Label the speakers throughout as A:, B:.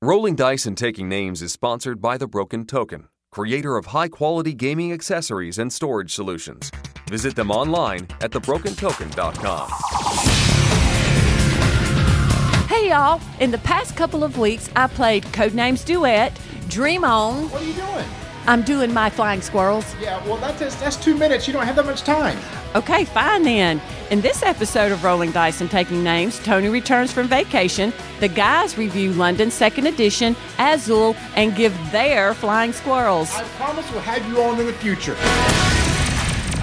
A: Rolling Dice and Taking Names is sponsored by The Broken Token, creator of high quality gaming accessories and storage solutions. Visit them online at thebrokentoken.com.
B: Hey y'all, in the past couple of weeks, I played Codenames Duet, Dream On.
C: What are you doing?
B: I'm doing my flying squirrels.
C: Yeah, well, that's that's two minutes. You don't have that much time.
B: Okay, fine then. In this episode of Rolling Dice and Taking Names, Tony returns from vacation. The guys review London Second Edition, Azul, and give their flying squirrels.
C: I promise we'll have you on in the future.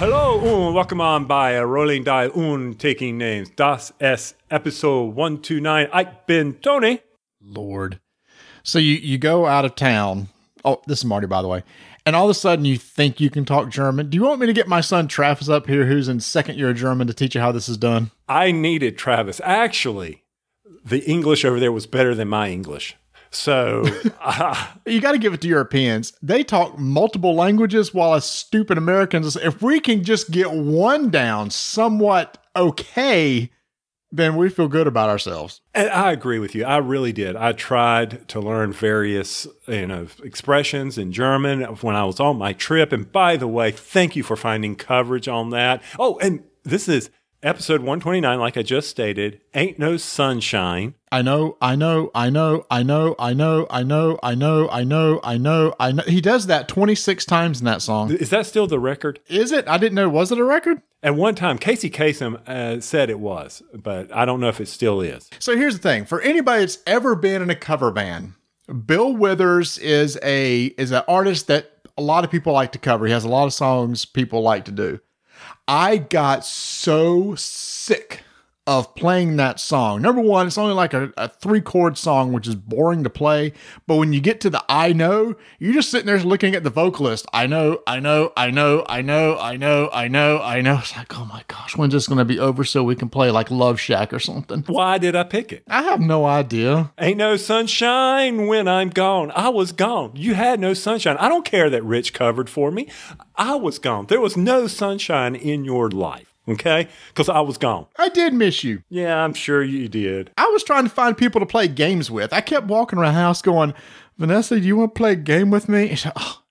D: Hello und welcome on by a Rolling Die und Taking Names. Das ist episode 129. I've been Tony.
C: Lord. So you you go out of town. Oh, this is Marty, by the way. And all of a sudden, you think you can talk German. Do you want me to get my son Travis up here, who's in second year of German, to teach you how this is done?
D: I needed Travis. Actually, the English over there was better than my English. So, uh,
C: You got to give it to Europeans. They talk multiple languages, while us stupid Americans, if we can just get one down somewhat okay, then we feel good about ourselves.
D: and I agree with you. I really did. I tried to learn various, you know, expressions in German when I was on my trip. And by the way, thank you for finding coverage on that. Oh, and this is episode 129, like I just stated. Ain't no sunshine.
C: I know, I know, I know, I know, I know, I know, I know, I know, I know, I know. He does that 26 times in that song.
D: Is that still the record?
C: Is it? I didn't know. Was it a record?
D: At one time, Casey Kasem uh, said it was, but I don't know if it still is.
C: So here's the thing: for anybody that's ever been in a cover band, Bill Withers is a is an artist that a lot of people like to cover. He has a lot of songs people like to do. I got so sick of playing that song. Number one, it's only like a, a three chord song, which is boring to play. But when you get to the I know, you're just sitting there looking at the vocalist. I know, I know, I know, I know, I know, I know, I know. It's like, oh my gosh, when's this going to be over so we can play like Love Shack or something?
D: Why did I pick it?
C: I have no idea.
D: Ain't no sunshine when I'm gone. I was gone. You had no sunshine. I don't care that Rich covered for me. I was gone. There was no sunshine in your life, okay? Because I was gone.
C: I did miss you.
D: Yeah, I'm sure you did.
C: I was trying to find people to play games with. I kept walking around the house going, Vanessa, do you want to play a game with me? She oh,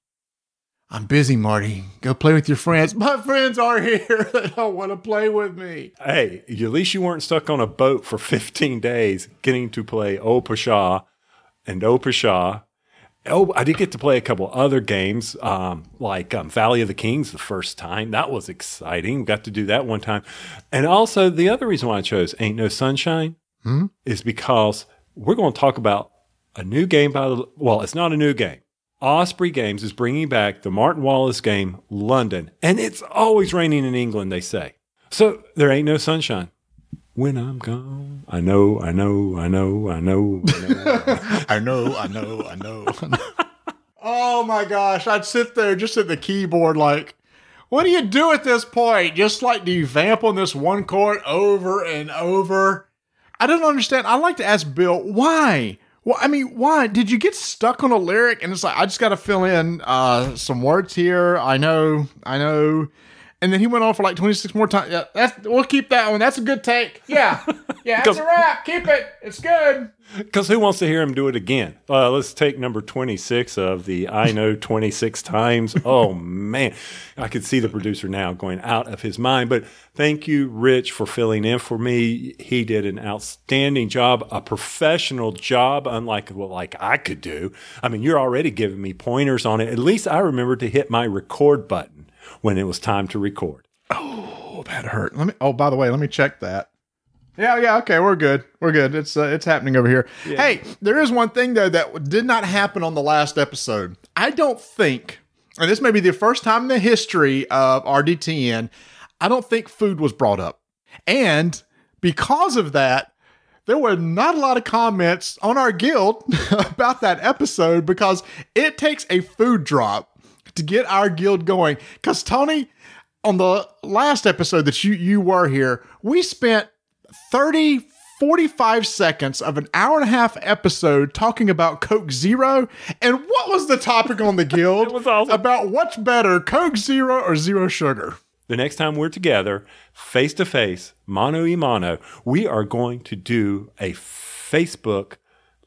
C: I'm busy, Marty. Go play with your friends. My friends are here. They don't want to play with me.
D: Hey, at least you weren't stuck on a boat for 15 days getting to play Oh Pasha and Oh Pasha. Oh, I did get to play a couple other games, um, like um, Valley of the Kings the first time. That was exciting. We Got to do that one time. And also, the other reason why I chose Ain't No Sunshine is because we're going to talk about a new game by the, well, it's not a new game. Osprey Games is bringing back the Martin Wallace game, London. And it's always raining in England, they say. So there ain't no sunshine. When I'm gone, I know, I know, I know, I know, I know.
C: I know, I know, oh my gosh. I'd sit there just at the keyboard like, what do you do at this point? Just like, do you vamp on this one chord over and over? I don't understand. I like to ask Bill, why? Well, I mean, why did you get stuck on a lyric and it's like I just got to fill in uh, some words here. I know, I know, and then he went on for like twenty six more times. Yeah, that's we'll keep that one. That's a good take. Yeah, yeah, that's a wrap. Keep it. It's good.
D: Because who wants to hear him do it again? Uh, let's take number 26 of the I Know 26 Times. Oh, man. I could see the producer now going out of his mind. But thank you, Rich, for filling in for me. He did an outstanding job, a professional job, unlike what like I could do. I mean, you're already giving me pointers on it. At least I remember to hit my record button when it was time to record.
C: Oh, that hurt. Let me. Oh, by the way, let me check that. Yeah, yeah, okay, we're good. We're good. It's uh, it's happening over here. Hey, there is one thing though that did not happen on the last episode. I don't think, and this may be the first time in the history of RDTN, I don't think food was brought up, and because of that, there were not a lot of comments on our guild about that episode because it takes a food drop to get our guild going. Because Tony, on the last episode that you you were here, we spent 30 45 seconds of an hour and a half episode talking about Coke Zero. And what was the topic on the guild?
D: Awesome.
C: About what's better, Coke Zero or Zero Sugar?
D: The next time we're together, face to face, mano y mano, we are going to do a Facebook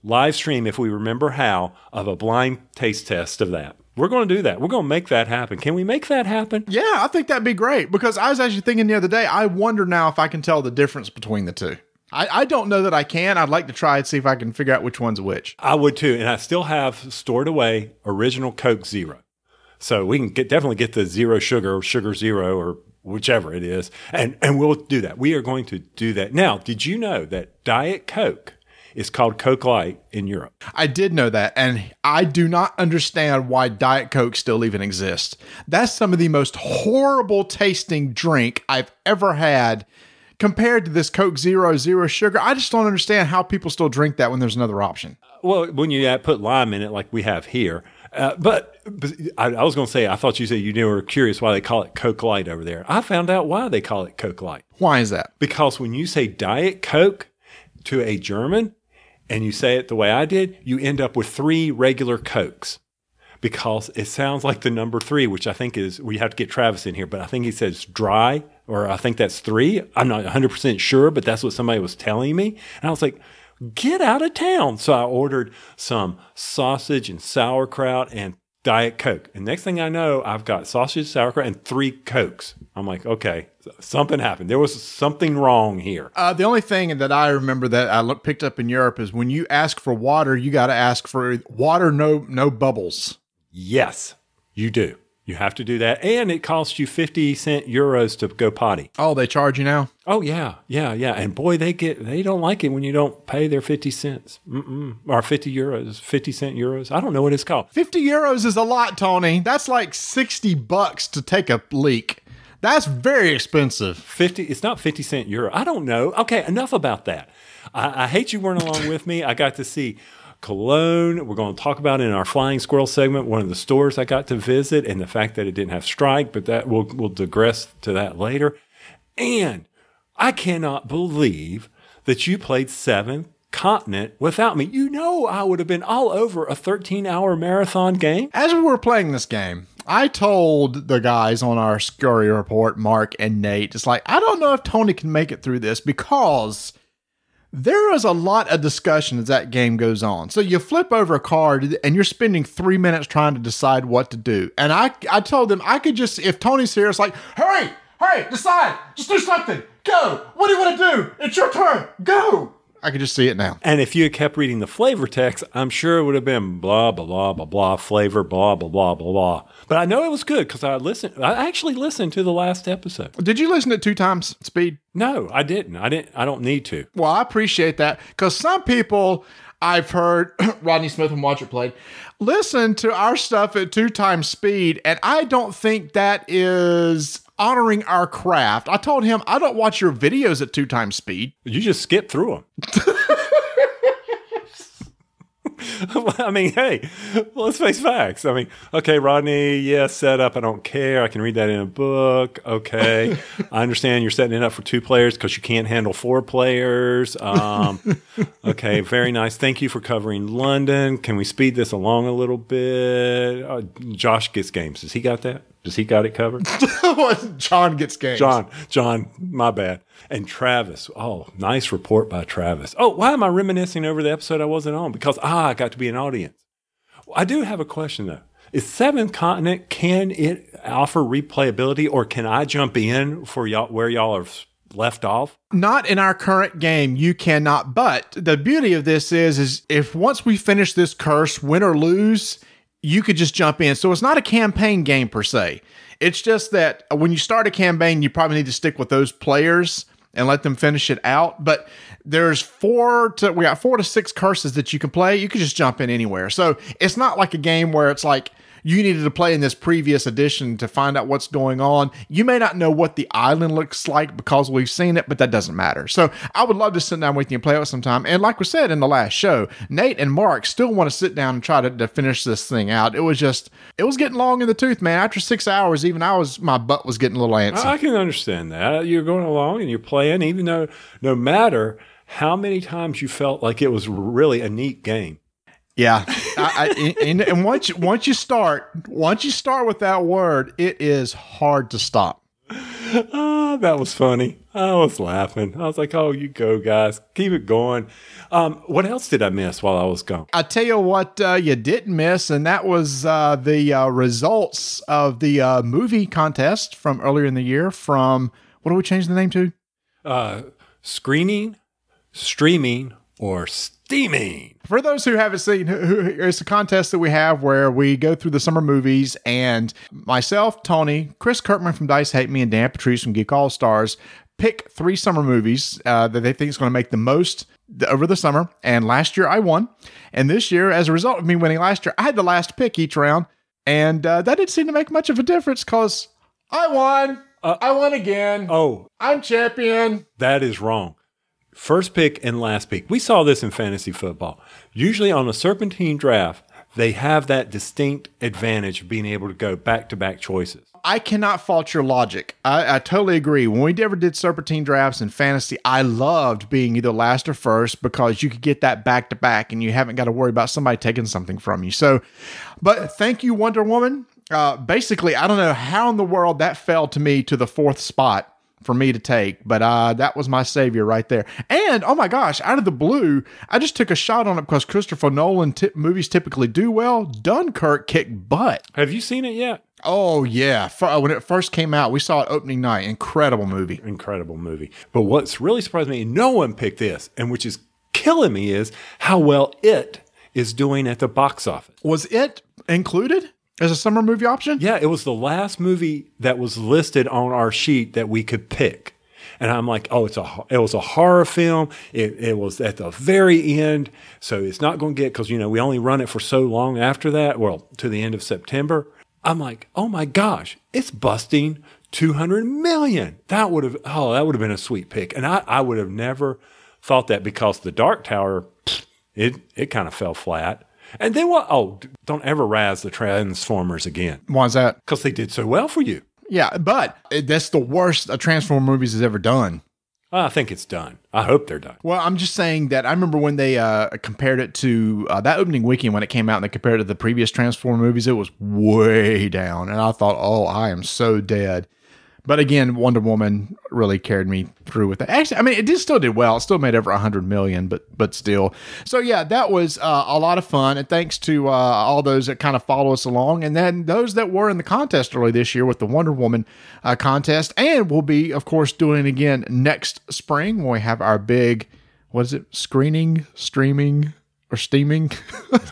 D: live stream, if we remember how, of a blind taste test of that. We're going to do that. We're going to make that happen. Can we make that happen?
C: Yeah, I think that'd be great because I was actually thinking the other day, I wonder now if I can tell the difference between the two. I, I don't know that I can. I'd like to try and see if I can figure out which one's which.
D: I would too. And I still have stored away original Coke Zero. So we can get definitely get the zero sugar or sugar zero or whichever it is. And and we'll do that. We are going to do that. Now, did you know that Diet Coke is called Coke Light in Europe?
C: I did know that, and I do not understand why Diet Coke still even exists. That's some of the most horrible tasting drink I've ever had compared to this Coke Zero Zero Sugar. I just don't understand how people still drink that when there's another option.
D: Well, when you put lime in it like we have here. Uh, but, but I, I was going to say, I thought you said you were curious why they call it Coke Light over there. I found out why they call it Coke Light.
C: Why is that?
D: Because when you say Diet Coke to a German and you say it the way I did, you end up with three regular Cokes because it sounds like the number three, which I think is, we have to get Travis in here, but I think he says dry, or I think that's three. I'm not 100% sure, but that's what somebody was telling me. And I was like, get out of town. So I ordered some sausage and sauerkraut and Diet Coke. And next thing I know, I've got sausage, sauerkraut, and three Cokes. I'm like, okay, something happened. There was something wrong here.
C: Uh, the only thing that I remember that I look, picked up in Europe is when you ask for water, you got to ask for water, no no bubbles.
D: Yes, you do. You have to do that. And it costs you 50 cent euros to go potty.
C: Oh, they charge you now?
D: Oh, yeah. Yeah. Yeah. And boy, they get, they don't like it when you don't pay their 50 cents Mm-mm. or 50 euros, 50 cent euros. I don't know what it's called.
C: 50 euros is a lot, Tony. That's like 60 bucks to take a leak. That's very expensive.
D: 50, it's not 50 cent euro. I don't know. Okay. Enough about that. I, I hate you weren't along with me. I got to see Cologne. We're going to talk about in our Flying Squirrel segment one of the stores I got to visit and the fact that it didn't have strike, but that we'll, we'll digress to that later. And I cannot believe that you played seven continent without me. You know, I would have been all over a 13 hour marathon game.
C: As we were playing this game, I told the guys on our Scurry report, Mark and Nate, it's like, I don't know if Tony can make it through this because there is a lot of discussion as that game goes on. So you flip over a card and you're spending three minutes trying to decide what to do. And I, I told them I could just, if Tony's here, it's like, hurry, hurry, decide, just do something, go. What do you want to do? It's your turn, go. I could just see it now.
D: And if you had kept reading the flavor text, I'm sure it would have been blah, blah, blah, blah, blah, flavor, blah, blah, blah, blah, blah. But I know it was good because I listened. I actually listened to the last episode.
C: Did you listen at two times speed?
D: No, I didn't. I didn't. I don't need to.
C: Well, I appreciate that because some people I've heard Rodney Smith and Watch It Played listen to our stuff at two times speed, and I don't think that is honoring our craft. I told him I don't watch your videos at two times speed.
D: You just skip through them. I mean, hey, let's face facts. I mean, okay, Rodney, yeah, set up. I don't care. I can read that in a book. Okay. I understand you're setting it up for two players because you can't handle four players. Um, okay, very nice. Thank you for covering London. Can we speed this along a little bit? Uh, Josh gets games. Has he got that? Does he got it covered?
C: John gets games.
D: John, John, my bad. And Travis. Oh, nice report by Travis. Oh, why am I reminiscing over the episode I wasn't on? Because ah, I got to be an audience. I do have a question though. Is Seventh Continent can it offer replayability, or can I jump in for y'all where y'all are left off?
C: Not in our current game, you cannot. But the beauty of this is, is if once we finish this curse, win or lose, you could just jump in. So it's not a campaign game per se. It's just that when you start a campaign, you probably need to stick with those players and let them finish it out. But there's four to we got four to six curses that you can play. You can just jump in anywhere. So it's not like a game where it's like you needed to play in this previous edition to find out what's going on. You may not know what the island looks like because we've seen it, but that doesn't matter. So I would love to sit down with you and play it sometime. And like we said in the last show, Nate and Mark still want to sit down and try to, to finish this thing out. It was just, it was getting long in the tooth, man. After six hours, even I was, my butt was getting a little antsy.
D: I can understand that. You're going along and you're playing, even though no matter how many times you felt like it was really a neat game.
C: Yeah, I, I, and, and once you, once you start, once you start with that word, it is hard to stop.
D: Ah, that was funny. I was laughing. I was like, "Oh, you go, guys. Keep it going." Um, what else did I miss while I was gone?
C: I tell you what, uh, you didn't miss, and that was uh, the uh, results of the uh, movie contest from earlier in the year. From what do we change the name to?
D: Uh, screening, streaming, or steaming.
C: For those who haven't seen, who, who, it's a contest that we have where we go through the summer movies, and myself, Tony, Chris Kirkman from Dice Hate Me, and Dan Patriss from Geek All Stars pick three summer movies uh, that they think is going to make the most over the summer. And last year I won, and this year, as a result of me winning last year, I had the last pick each round, and uh, that didn't seem to make much of a difference because I won. I won again.
D: Oh,
C: I'm champion.
D: That is wrong. First pick and last pick. We saw this in fantasy football. Usually on a serpentine draft, they have that distinct advantage of being able to go back to back choices.
C: I cannot fault your logic. I, I totally agree. When we ever did serpentine drafts in fantasy, I loved being either last or first because you could get that back to back and you haven't got to worry about somebody taking something from you. So, but thank you, Wonder Woman. Uh, basically, I don't know how in the world that fell to me to the fourth spot for me to take, but uh, that was my savior right there. And oh my gosh, out of the blue, I just took a shot on it because Christopher Nolan t- movies typically do well. Dunkirk kicked butt.
D: Have you seen it yet?
C: Oh yeah, For, when it first came out, we saw it opening night. Incredible movie.
D: Incredible movie. But what's really surprised me, no one picked this, and which is killing me, is how well it is doing at the box office.
C: Was it included as a summer movie option?
D: Yeah, it was the last movie that was listed on our sheet that we could pick. And I'm like, oh, it's a it was a horror film. It, it was at the very end, so it's not going to get because you know we only run it for so long after that. Well, to the end of September. I'm like, oh my gosh, it's busting 200 million. That would have oh that would have been a sweet pick, and I I would have never thought that because the Dark Tower, it it kind of fell flat. And then what? Oh, don't ever razz the Transformers again.
C: Why's that?
D: Because they did so well for you.
C: Yeah, but that's the worst a Transformer movies has ever done.
D: I think it's done. I hope they're done.
C: Well, I'm just saying that I remember when they uh, compared it to uh, that opening weekend when it came out and they compared it to the previous Transformer movies, it was way down. And I thought, oh, I am so dead. But again, Wonder Woman really carried me through with that. Actually, I mean, it did still did well. It still made over hundred million, but but still. So yeah, that was uh, a lot of fun, and thanks to uh, all those that kind of follow us along, and then those that were in the contest early this year with the Wonder Woman uh, contest, and we'll be, of course, doing it again next spring when we have our big, what is it, screening, streaming, or steaming.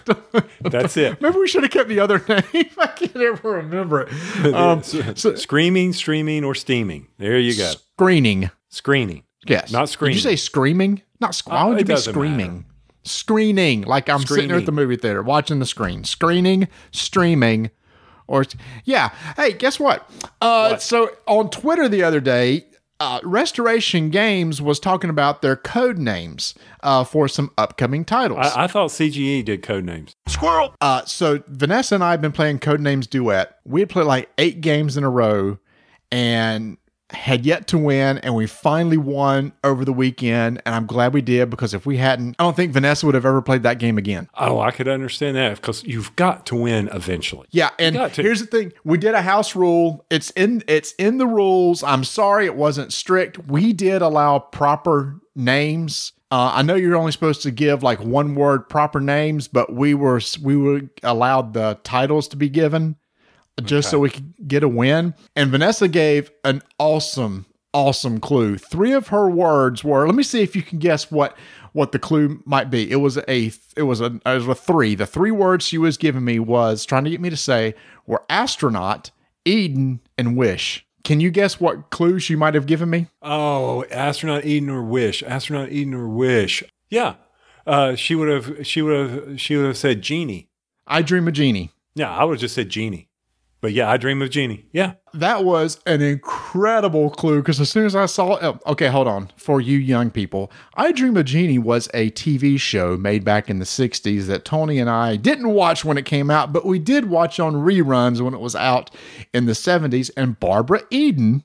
D: That's it.
C: Maybe we should have kept the other name. I can't ever remember it. Um,
D: so, Screaming, streaming, or steaming. There you go.
C: Screening.
D: Screening.
C: Yes.
D: Not screening.
C: Did you say screaming? Not sc- why
D: Uh,
C: would
D: it
C: you be screaming?
D: matter.
C: Screening, like I'm sitting there at the movie theater watching the screen. Screening, streaming, or yeah. Hey, guess what? Uh,
D: What?
C: So on Twitter the other day, uh, Restoration Games was talking about their code names uh, for some upcoming titles.
D: I, I thought CGE did code names. Squirrel.
C: Uh, so Vanessa and I have been playing Codenames Duet. We had played like eight games in a row and had yet to win, and we finally won over the weekend. And I'm glad we did because if we hadn't, I don't think Vanessa would have ever played that game again.
D: Oh, I could understand that because you've got to win eventually.
C: Yeah, and here's the thing: we did a house rule. It's in it's in the rules. I'm sorry it wasn't strict. We did allow proper names. Uh, I know you're only supposed to give like one word proper names, but we were we were allowed the titles to be given just so we could get a win. And Vanessa gave an awesome, awesome clue. Three of her words were. Let me see if you can guess what what the clue might be. It was a it was a it was a three. The three words she was giving me was trying to get me to say were astronaut, Eden, and wish. Can you guess what clue she might have given me?
D: Oh, astronaut Eden or Wish, astronaut Eden or Wish. Yeah, uh, she would have. She would have. She would have said genie.
C: I Dream of Jeannie.
D: Yeah, I would have just said genie. But yeah, I Dream of Jeannie. Yeah.
C: That was an incredible clue because as soon as I saw it, oh, okay, hold on. For you young people, I Dream of Jeannie was a TV show made back in the 60s that Tony and I didn't watch when it came out, but we did watch on reruns when it was out in the 70s. And Barbara Eden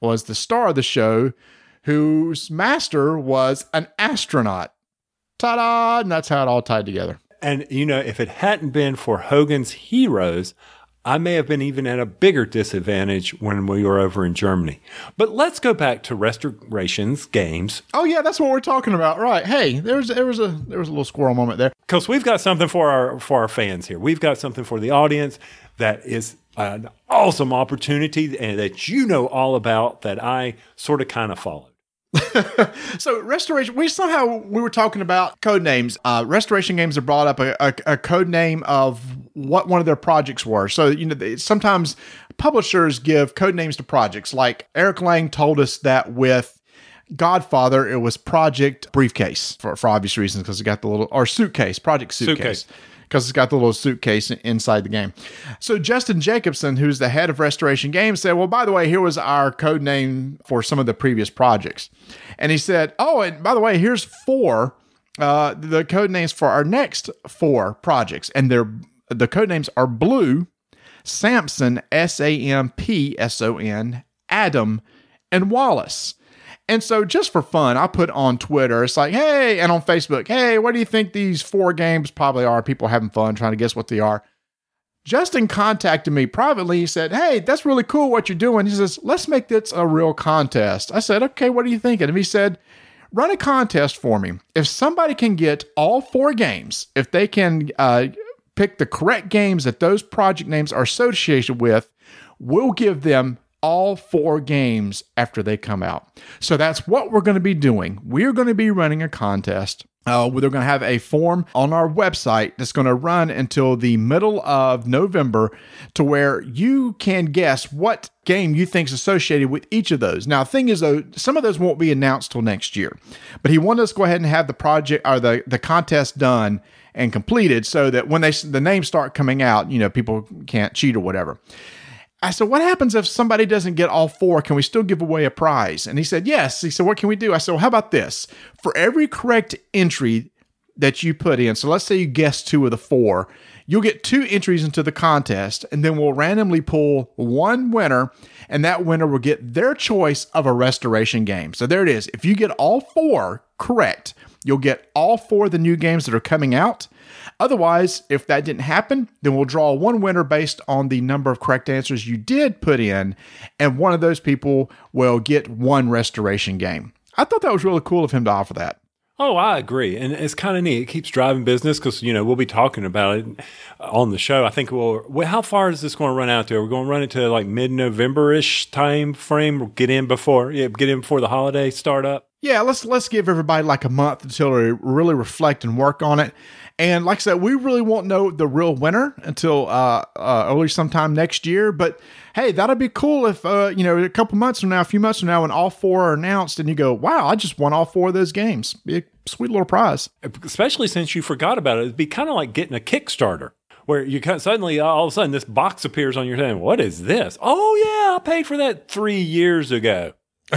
C: was the star of the show, whose master was an astronaut. Ta da! And that's how it all tied together.
D: And you know, if it hadn't been for Hogan's Heroes, I may have been even at a bigger disadvantage when we were over in Germany. But let's go back to restorations games
C: Oh yeah, that's what we're talking about, right? Hey, there was there was a there was a little squirrel moment there.
D: because we've got something for our for our fans here. We've got something for the audience that is an awesome opportunity and that you know all about that I sort of kind of followed.
C: So restoration, we somehow we were talking about code names. Uh, restoration games have brought up a, a, a code name of what one of their projects were. So you know, they, sometimes publishers give code names to projects. Like Eric Lang told us that with Godfather, it was Project Briefcase for, for obvious reasons because it got the little or suitcase, Project Suitcase.
D: Suitcase.
C: Because it's got the little suitcase inside the game. So Justin Jacobson, who's the head of Restoration Games, said, "Well, by the way, here was our code name for some of the previous projects," and he said, "Oh, and by the way, here's four uh, the code names for our next four projects, and they're the code names are Blue, Samson, S A M P S O N, Adam, and Wallace." And so, just for fun, I put on Twitter, it's like, hey, and on Facebook, hey, what do you think these four games probably are? People having fun trying to guess what they are. Justin contacted me privately. He said, Hey, that's really cool what you're doing. He says, Let's make this a real contest. I said, Okay, what are you thinking? And he said, Run a contest for me. If somebody can get all four games, if they can uh, pick the correct games that those project names are associated with, we'll give them all four games after they come out. So that's what we're going to be doing. We're going to be running a contest. Uh, we're going to have a form on our website that's going to run until the middle of November to where you can guess what game you think is associated with each of those. Now, the thing is, though, some of those won't be announced till next year, but he wanted us to go ahead and have the project or the, the contest done and completed so that when they the names start coming out, you know, people can't cheat or whatever. I said, What happens if somebody doesn't get all four? Can we still give away a prize? And he said, Yes. He said, What can we do? I said, Well, how about this? For every correct entry that you put in, so let's say you guess two of the four, you'll get two entries into the contest, and then we'll randomly pull one winner, and that winner will get their choice of a restoration game. So there it is. If you get all four correct, you'll get all four of the new games that are coming out. Otherwise, if that didn't happen, then we'll draw one winner based on the number of correct answers you did put in, and one of those people will get one restoration game. I thought that was really cool of him to offer that.
D: Oh, I agree, and it's kind of neat. It keeps driving business because you know we'll be talking about it on the show. I think we'll. How far is this going to run out to? We're going to run it to like mid-November ish time frame. Get in before, yeah, get in before the holiday startup.
C: Yeah, let's let's give everybody like a month until they really reflect and work on it. And like I said, we really won't know the real winner until uh, uh, early sometime next year. But hey, that'd be cool if uh, you know a couple months from now, a few months from now, when all four are announced, and you go, "Wow, I just won all four of those games!" Be a sweet little prize.
D: Especially since you forgot about it, it'd be kind of like getting a Kickstarter. Where you kind of suddenly all of a sudden this box appears on your thing. What is this? Oh yeah, I paid for that three years ago.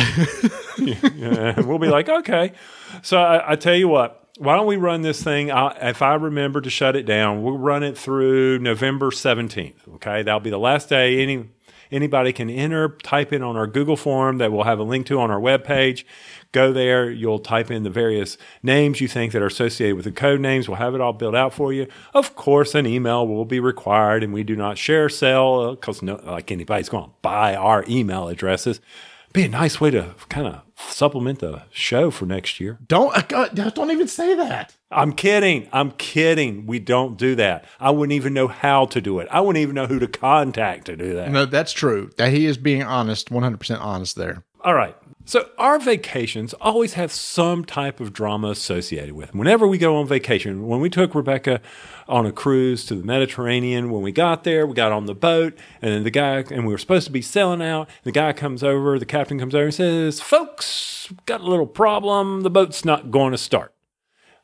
D: yeah, we'll be like, okay. So I, I, tell you what, why don't we run this thing? I, if I remember to shut it down, we'll run it through November seventeenth. Okay, that'll be the last day. Any anybody can enter, type in on our Google form that we'll have a link to on our webpage. Go there. You'll type in the various names you think that are associated with the code names. We'll have it all built out for you. Of course, an email will be required, and we do not share, sell, because no, like anybody's going to buy our email addresses be a nice way to kind of supplement the show for next year.
C: Don't uh, don't even say that.
D: I'm kidding. I'm kidding. We don't do that. I wouldn't even know how to do it. I wouldn't even know who to contact to do that.
C: No, that's true. That he is being honest, 100% honest there.
D: All right. So our vacations always have some type of drama associated with them. Whenever we go on vacation, when we took Rebecca on a cruise to the Mediterranean, when we got there, we got on the boat, and then the guy, and we were supposed to be sailing out. The guy comes over, the captain comes over and says, "Folks, got a little problem. The boat's not going to start."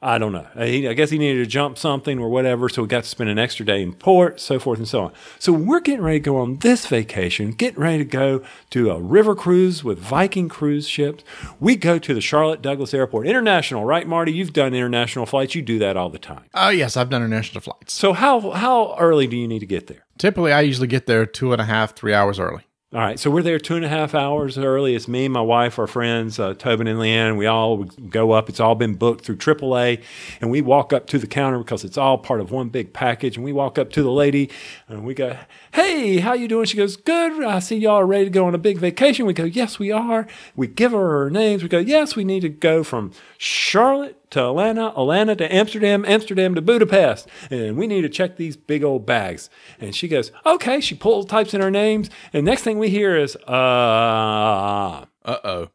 D: I don't know. Uh, I guess he needed to jump something or whatever, so we got to spend an extra day in port, so forth and so on. So we're getting ready to go on this vacation, getting ready to go to a river cruise with Viking cruise ships. We go to the Charlotte Douglas Airport International, right, Marty? You've done international flights. You do that all the time.
C: Oh yes, I've done international flights.
D: So how how early do you need to get there?
C: Typically, I usually get there two and a half, three hours early.
D: All right, so we're there two and a half hours early. It's me, my wife, our friends, uh, Tobin and Leanne. We all go up. It's all been booked through AAA. And we walk up to the counter because it's all part of one big package. And we walk up to the lady and we go, hey, how you doing? She goes, good. I see y'all are ready to go on a big vacation. We go, yes, we are. We give her her names. We go, yes, we need to go from Charlotte to Atlanta, Atlanta to Amsterdam, Amsterdam to Budapest. And we need to check these big old bags. And she goes, okay. She pulls, types in her names. And next thing we hear is, uh,
C: Uh oh.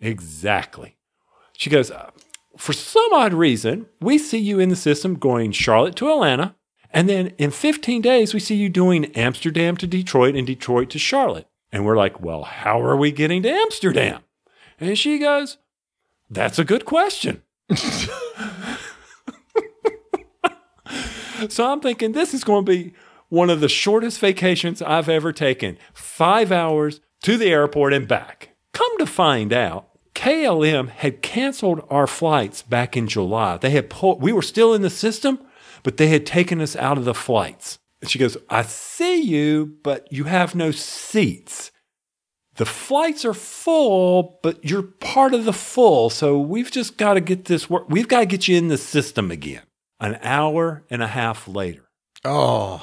D: exactly. She goes, uh, for some odd reason, we see you in the system going Charlotte to Atlanta. And then in 15 days, we see you doing Amsterdam to Detroit and Detroit to Charlotte. And we're like, well, how are we getting to Amsterdam? And she goes, that's a good question. so I'm thinking this is going to be one of the shortest vacations I've ever taken. Five hours to the airport and back. Come to find out, KLM had canceled our flights back in July. They had pulled, we were still in the system, but they had taken us out of the flights. And she goes, I see you, but you have no seats. The flights are full, but you're part of the full. So we've just got to get this work. We've got to get you in the system again. An hour and a half later.
C: Oh.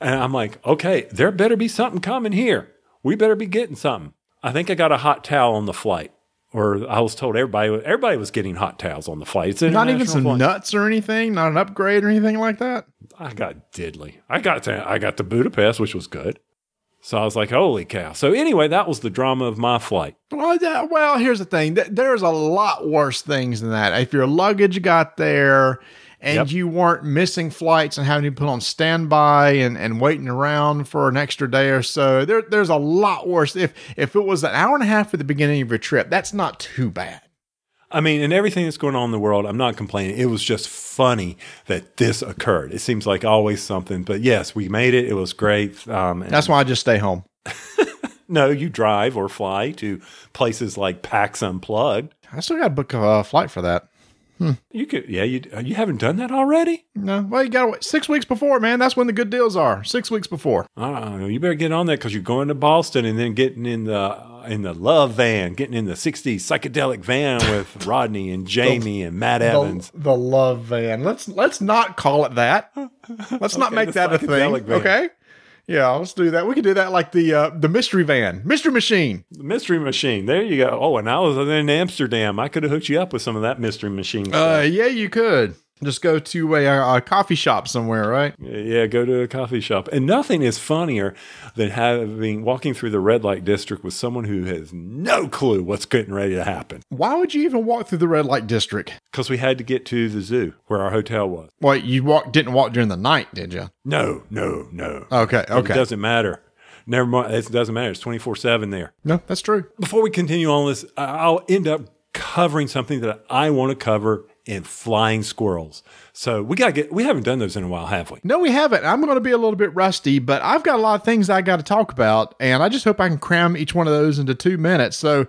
D: And I'm like, okay, there better be something coming here. We better be getting something. I think I got a hot towel on the flight. Or I was told everybody everybody was getting hot towels on the flight. It's
C: Not even some
D: flight.
C: nuts or anything? Not an upgrade or anything like that?
D: I got diddly. I got to I got to Budapest, which was good. So I was like, holy cow. So anyway, that was the drama of my flight.
C: Well, that, well, here's the thing. There's a lot worse things than that. If your luggage got there and
D: Yep.
C: you weren't missing flights and having to put on standby and, and waiting around for an extra day or so, there, there's a lot worse. If if it was an hour and a half at the beginning of your trip, that's not too bad.
D: I mean, and everything that's going on in the world, I'm not complaining. It was just funny that this occurred. It seems like always something, but yes, we made it. It was great. Um,
C: That's why I just stay home.
D: no, you drive or fly to places like PAX Unplugged.
C: I still got to book a flight for that.
D: You could, yeah, you you haven't done that already.
C: No, well, you got to wait six weeks before, man. That's when the good deals are. Six weeks before.
D: Uh, you better get on that because you're going to Boston and then getting in the in the love van, getting in the '60s psychedelic van with Rodney and Jamie and Matt Evans.
C: The, the love van. Let's let's not call it that. Let's not make that a thing.
D: van.
C: Okay. Yeah, let's do that. We could do that like the uh, the mystery van, mystery machine.
D: The mystery machine. There you go. Oh, and I was in Amsterdam. I could have hooked you up with some of that mystery machine.
C: Uh, yeah, you could just go to a, a coffee shop somewhere, right?
D: yeah, go to a coffee shop. And nothing is funnier than having walking through the red light district with someone who has no clue what's getting ready to happen.
C: Why would you even walk through the red light district?
D: Because we had to get to the zoo where our hotel was.
C: Well, you walk didn't walk during the night, did you?
D: No, no, no.
C: Okay, okay.
D: It doesn't matter. Never mind. It doesn't matter. It's 24 7 there.
C: No, that's true.
D: Before we continue on this, I'll end up covering something that I want to cover in flying squirrels. So we got to get, we haven't done those in a while, have we?
C: No, we haven't. I'm going to be a little bit rusty, but I've got a lot of things I got to talk about, and I just hope I can cram each one of those into two minutes. So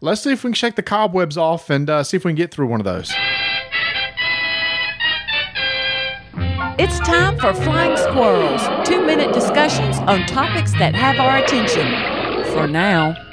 C: let's see if we can shake the cobwebs off and uh, see if we can get through one of those.
B: It's time for Flying Squirrels, two minute discussions on topics that have our attention. For now.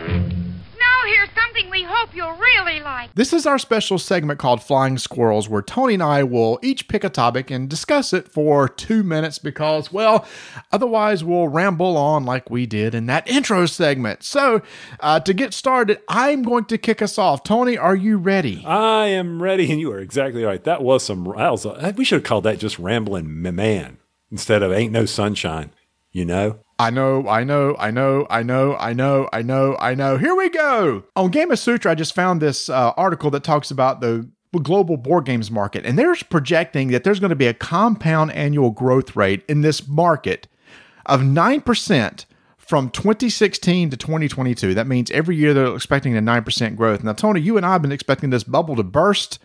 E: Now here's something we hope you'll really like.
C: This is our special segment called Flying Squirrels, where Tony and I will each pick a topic and discuss it for two minutes because, well, otherwise we'll ramble on like we did in that intro segment. So, uh, to get started, I'm going to kick us off. Tony, are you ready?
D: I am ready, and you are exactly right. That was some. That was a, we should have called that just rambling man instead of ain't no sunshine. You know,
C: I know, I know, I know, I know, I know, I know, I know. Here we go. On Gamasutra, I just found this uh, article that talks about the global board games market, and they're projecting that there's going to be a compound annual growth rate in this market of 9% from 2016 to 2022. That means every year they're expecting a 9% growth. Now, Tony, you and I have been expecting this bubble to burst,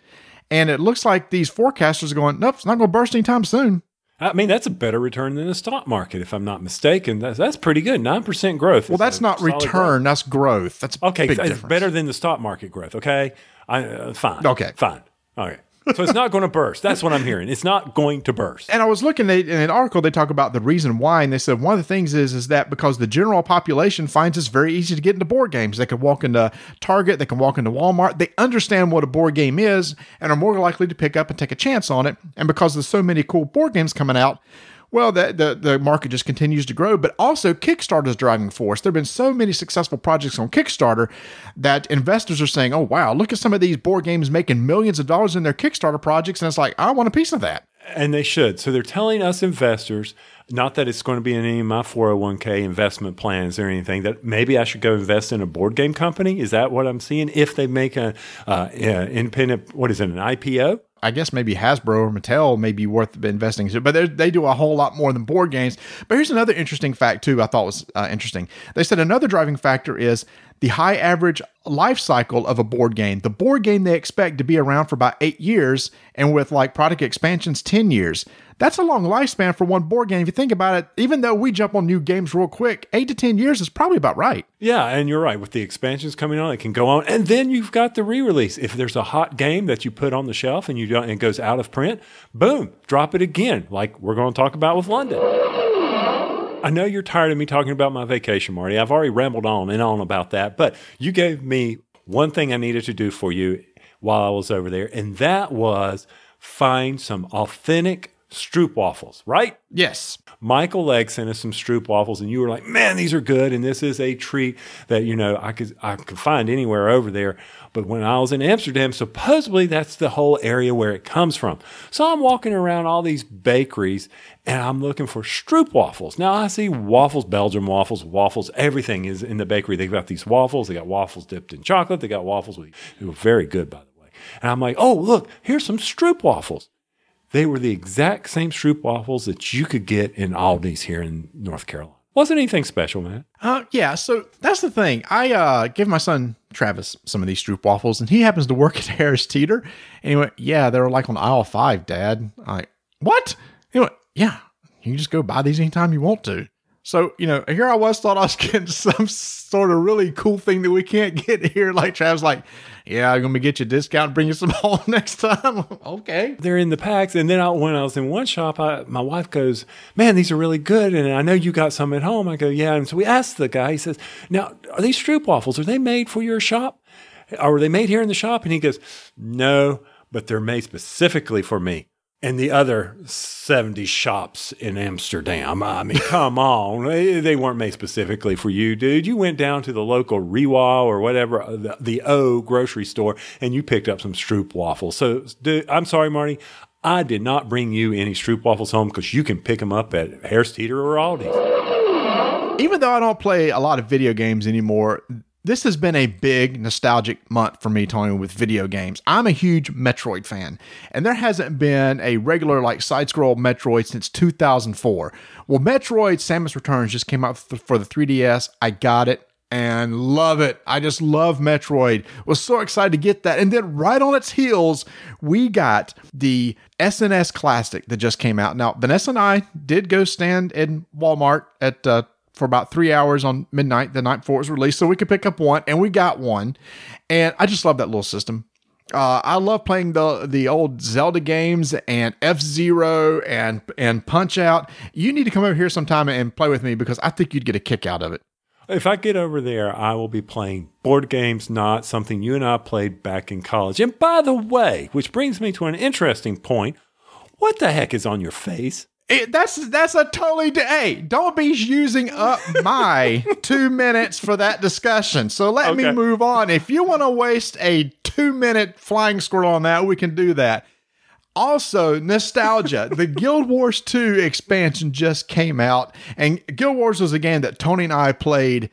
C: and it looks like these forecasters are going, nope, it's not going to burst anytime soon.
D: I mean that's a better return than the stock market, if I'm not mistaken. That's that's pretty good. Nine percent growth.
C: Well, that's not return, that's growth. That's
D: Okay, it's
C: difference.
D: better than the stock market growth. Okay, I uh, fine.
C: Okay.
D: fine. All right. So it's not going to burst. That's what I'm hearing. It's not going to burst.
C: And I was looking at in an article they talk about the reason why, and they said one of the things is is that because the general population finds it's very easy to get into board games. They can walk into Target, they can walk into Walmart. They understand what a board game is and are more likely to pick up and take a chance on it. And because there's so many cool board games coming out, well, the, the, the market just continues to grow, but also Kickstarter's driving force. There have been so many successful projects on Kickstarter that investors are saying, oh, wow, look at some of these board games making millions of dollars in their Kickstarter projects. And it's like, I want a piece of that.
D: And they should. So they're telling us investors, not that it's going to be in any of my 401k investment plans or anything, that maybe I should go invest in a board game company. Is that what I'm seeing? If they make a uh, independent, what is it, an IPO?
C: I guess maybe Hasbro or Mattel may be worth investing in, but they do a whole lot more than board games. But here's another interesting fact too. I thought was uh, interesting. They said another driving factor is the high average life cycle of a board game. The board game they expect to be around for about eight years, and with like product expansions, ten years. That's a long lifespan for one board game. If you think about it, even though we jump on new games real quick, eight to 10 years is probably about right.
D: Yeah, and you're right. With the expansions coming on, it can go on. And then you've got the re release. If there's a hot game that you put on the shelf and you don't, and it goes out of print, boom, drop it again, like we're going to talk about with London. I know you're tired of me talking about my vacation, Marty. I've already rambled on and on about that, but you gave me one thing I needed to do for you while I was over there, and that was find some authentic Stroop waffles, right?
C: Yes.
D: Michael Legg sent us some Stroop waffles, and you were like, "Man, these are good!" And this is a treat that you know I could I could find anywhere over there. But when I was in Amsterdam, supposedly that's the whole area where it comes from. So I'm walking around all these bakeries, and I'm looking for Stroop waffles. Now I see waffles, Belgian waffles, waffles. Everything is in the bakery. They've got these waffles. They got waffles dipped in chocolate. They got waffles with, very good, by the way. And I'm like, "Oh, look, here's some Stroop waffles." They were the exact same Stroop waffles that you could get in Aldi's here in North Carolina. Wasn't anything special, man.
C: Uh, yeah, so that's the thing. I uh, give my son Travis some of these Stroop waffles, and he happens to work at Harris Teeter. And he went, Yeah, they were like on aisle five, Dad. I like, What? He went, Yeah, you can just go buy these anytime you want to. So, you know, here I was thought I was getting some sort of really cool thing that we can't get here. Like Travis, like, yeah, I'm gonna get you a discount, and bring you some home next time. okay.
D: They're in the packs. And then I, when I was in one shop, I, my wife goes, Man, these are really good. And I know you got some at home. I go, Yeah. And so we asked the guy, he says, Now, are these Stroop waffles? Are they made for your shop? Are they made here in the shop? And he goes, No, but they're made specifically for me and the other 70 shops in Amsterdam. I mean, come on. They weren't made specifically for you, dude. You went down to the local Rewa or whatever, uh, the, the O grocery store, and you picked up some Stroop waffles. So, dude, I'm sorry, Marty. I did not bring you any Stroop waffles home because you can pick them up at Harris Teeter or Aldi's.
C: Even though I don't play a lot of video games anymore, this has been a big nostalgic month for me, Tony, with video games. I'm a huge Metroid fan, and there hasn't been a regular, like, side scroll Metroid since 2004. Well, Metroid Samus Returns just came out for the 3DS. I got it and love it. I just love Metroid. Was so excited to get that. And then right on its heels, we got the SNES Classic that just came out. Now, Vanessa and I did go stand in Walmart at uh, for about three hours on midnight the night before it was released, so we could pick up one, and we got one. And I just love that little system. Uh, I love playing the the old Zelda games and F Zero and and Punch Out. You need to come over here sometime and play with me because I think you'd get a kick out of it.
D: If I get over there, I will be playing board games, not something you and I played back in college. And by the way, which brings me to an interesting point. What the heck is on your face?
C: It, that's that's a totally hey don't be using up my two minutes for that discussion. So let okay. me move on. If you want to waste a two minute flying squirrel on that we can do that. Also nostalgia. The guild wars 2 expansion just came out and guild wars was a game that tony and i played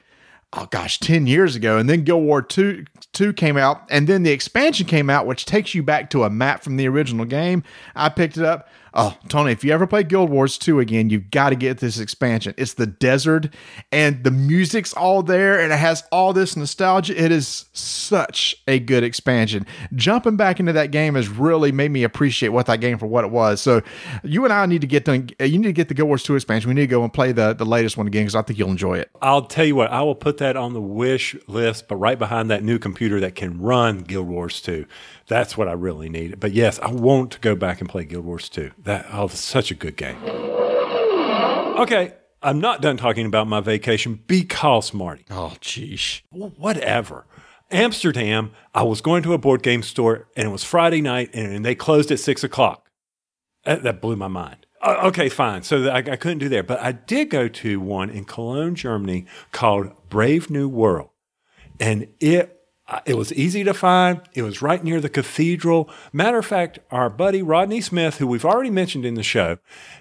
C: oh gosh 10 years ago and then guild war 2 2 came out and then the expansion came out which takes you back to a map from the original game. I picked it up Oh, Tony, if you ever play Guild Wars 2 again, you've got to get this expansion. It's the desert and the music's all there and it has all this nostalgia. It is such a good expansion. Jumping back into that game has really made me appreciate what that game for what it was. So you and I need to get the uh, you need to get the Guild Wars 2 expansion. We need to go and play the, the latest one again because I think you'll enjoy it.
D: I'll tell you what, I will put that on the wish list, but right behind that new computer that can run Guild Wars 2. That's what I really need. But yes, I want to go back and play Guild Wars 2. That oh, such a good game. Okay, I'm not done talking about my vacation because Marty.
C: Oh, geesh.
D: Whatever. Amsterdam, I was going to a board game store and it was Friday night and they closed at six o'clock. That, that blew my mind. Uh, okay, fine. So I, I couldn't do there, but I did go to one in Cologne, Germany called Brave New World. And it it was easy to find. It was right near the cathedral. Matter of fact, our buddy Rodney Smith, who we've already mentioned in the show,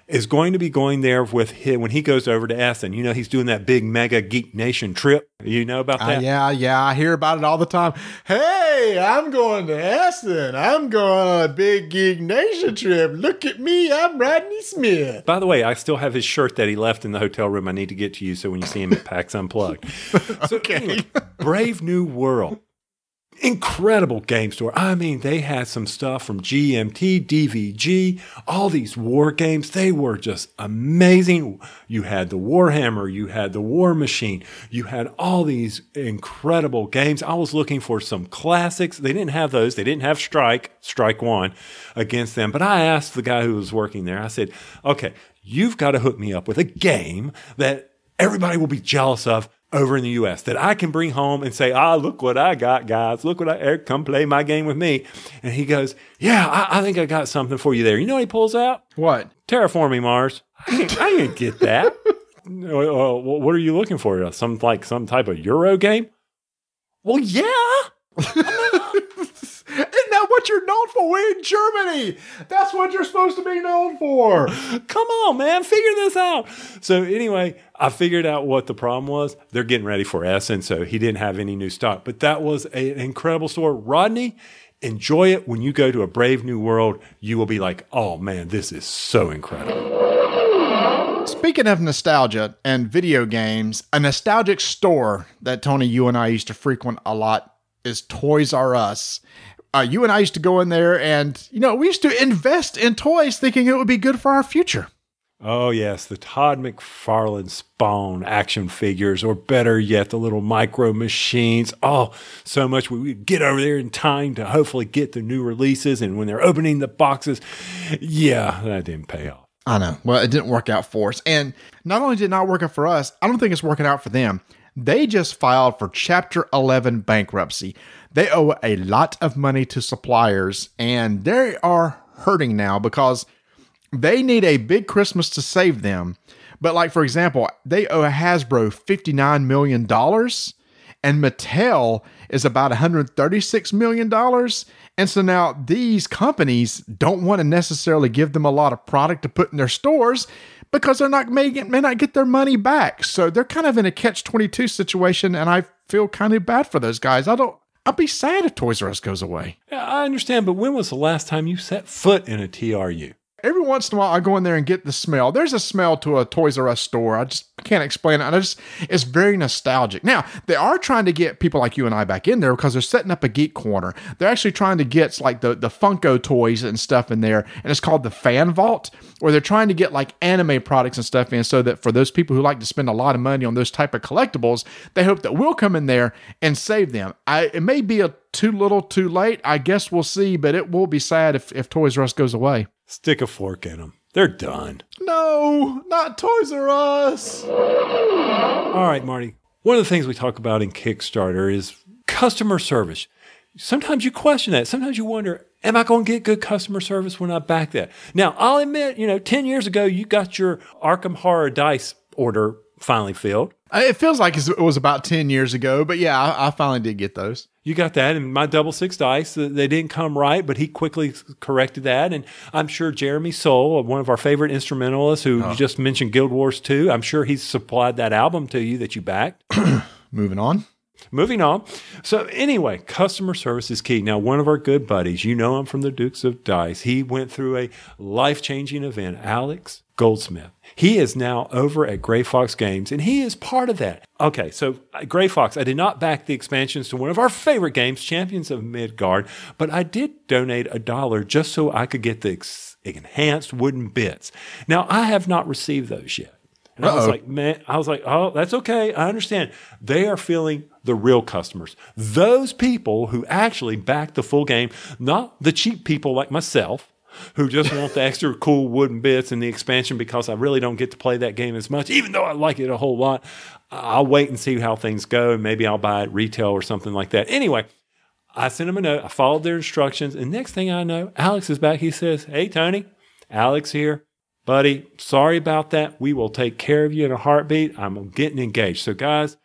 D: is going to be going there with him when he goes over to Essen. You know, he's doing that big mega geek nation trip. You know about that?
C: Uh, yeah, yeah. I hear about it all the time. Hey, I'm going to Essen. I'm going on a big geek nation trip. Look at me. I'm Rodney Smith.
D: By the way, I still have his shirt that he left in the hotel room. I need to get to you so when you see him at PAX Unplugged. So,
C: Okay.
D: anyway, Brave New World. Incredible game store. I mean, they had some stuff from GMT, DVG, all these war games. They were just amazing. You had the Warhammer, you had the Warmachine, you had all these incredible games. I was looking for some classics. They didn't have those. They didn't have Strike, Strike One against them. But I asked the guy who was working there, I said, okay, you've got to hook me up with a game that everybody will be jealous of over in the US that I can bring home and say, ah, look what I got, guys. Look what I, Eric, come play my game with me. And he goes, yeah, I, I think I got something for you there. You know what he pulls out?
C: What?
D: Terraforming Mars. I ain't, I ain't get that. Uh, what are you looking for? Some like some type of Euro game? Well, yeah.
C: Isn't that what you're known for? We're in Germany. That's what you're supposed to be known for.
D: Come on, man, figure this out. So anyway, I figured out what the problem was. They're getting ready for Essen, so he didn't have any new stock. But that was a- an incredible store. Rodney, enjoy it. When you go to a brave new world, you will be like, oh man, this is so incredible.
C: Speaking of nostalgia and video games, a nostalgic store that Tony, you and I used to frequent a lot is Toys R Us. Uh, you and I used to go in there and, you know, we used to invest in toys thinking it would be good for our future.
D: Oh, yes, the Todd McFarlane Spawn action figures, or better yet, the little micro machines. Oh, so much. We would get over there in time to hopefully get the new releases. And when they're opening the boxes, yeah, that didn't pay off.
C: I know. Well, it didn't work out for us. And not only did it not work out for us, I don't think it's working out for them. They just filed for Chapter 11 bankruptcy. They owe a lot of money to suppliers, and they are hurting now because they need a big Christmas to save them. But, like, for example, they owe Hasbro $59 million, and Mattel is about $136 million. And so now these companies don't want to necessarily give them a lot of product to put in their stores because they're not may, may not get their money back. So they're kind of in a catch 22 situation. And I feel kind of bad for those guys. I don't, I'd be sad if Toys R Us goes away.
D: Yeah, I understand, but when was the last time you set foot in a TRU?
C: Every once in a while, I go in there and get the smell. There's a smell to a Toys R Us store. I just can't explain it. I just, it's very nostalgic. Now, they are trying to get people like you and I back in there because they're setting up a geek corner. They're actually trying to get like the, the Funko toys and stuff in there. And it's called the Fan Vault, where they're trying to get like anime products and stuff in so that for those people who like to spend a lot of money on those type of collectibles, they hope that we'll come in there and save them. I, it may be a too little too late. I guess we'll see, but it will be sad if, if Toys R Us goes away.
D: Stick a fork in them. They're done.
C: No, not Toys R Us.
D: All right, Marty. One of the things we talk about in Kickstarter is customer service. Sometimes you question that. Sometimes you wonder, am I going to get good customer service when I back that? Now, I'll admit, you know, 10 years ago, you got your Arkham Horror Dice order finally filled.
C: Uh, It feels like it was about 10 years ago, but yeah, I, I finally did get those.
D: You got that, and my double six dice, uh, they didn't come right, but he quickly corrected that. And I'm sure Jeremy Soule, one of our favorite instrumentalists, who you just mentioned Guild Wars 2, I'm sure he's supplied that album to you that you backed.
C: Moving on.
D: Moving on. So, anyway, customer service is key. Now, one of our good buddies, you know him from the Dukes of Dice, he went through a life changing event. Alex Goldsmith. He is now over at Grey Fox Games, and he is part of that. Okay, so uh, Grey Fox, I did not back the expansions to one of our favorite games, Champions of Midgard, but I did donate a dollar just so I could get the ex- enhanced wooden bits. Now, I have not received those yet. And I was like, man, I was like, oh, that's okay. I understand. They are feeling the real customers. Those people who actually back the full game, not the cheap people like myself who just want the extra cool wooden bits and the expansion because I really don't get to play that game as much, even though I like it a whole lot. I'll wait and see how things go. and Maybe I'll buy it retail or something like that. Anyway, I sent him a note. I followed their instructions. And next thing I know, Alex is back. He says, Hey, Tony, Alex here. Buddy, sorry about that. We will take care of you in a heartbeat. I'm getting engaged. So, guys,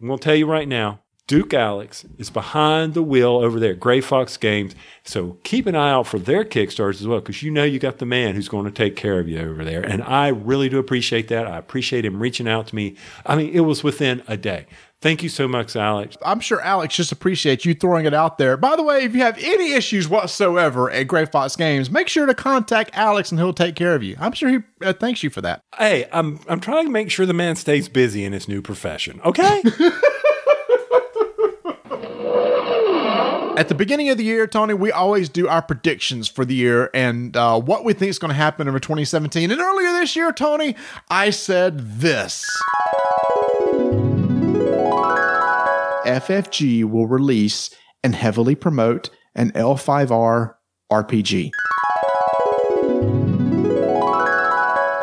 D: I'm going to tell you right now Duke Alex is behind the wheel over there at Grey Fox Games. So keep an eye out for their Kickstarters as well, because you know you got the man who's going to take care of you over there. And I really do appreciate that. I appreciate him reaching out to me. I mean, it was within a day. Thank you so much, Alex.
C: I'm sure Alex just appreciates you throwing it out there. By the way, if you have any issues whatsoever at Grey Fox Games, make sure to contact Alex and he'll take care of you. I'm sure he uh, thanks you for that.
D: Hey, I'm I'm trying to make sure the man stays busy in his new profession. Okay.
C: At the beginning of the year, Tony, we always do our predictions for the year and uh, what we think is going to happen over 2017. And earlier this year, Tony, I said this FFG will release and heavily promote an L5R RPG.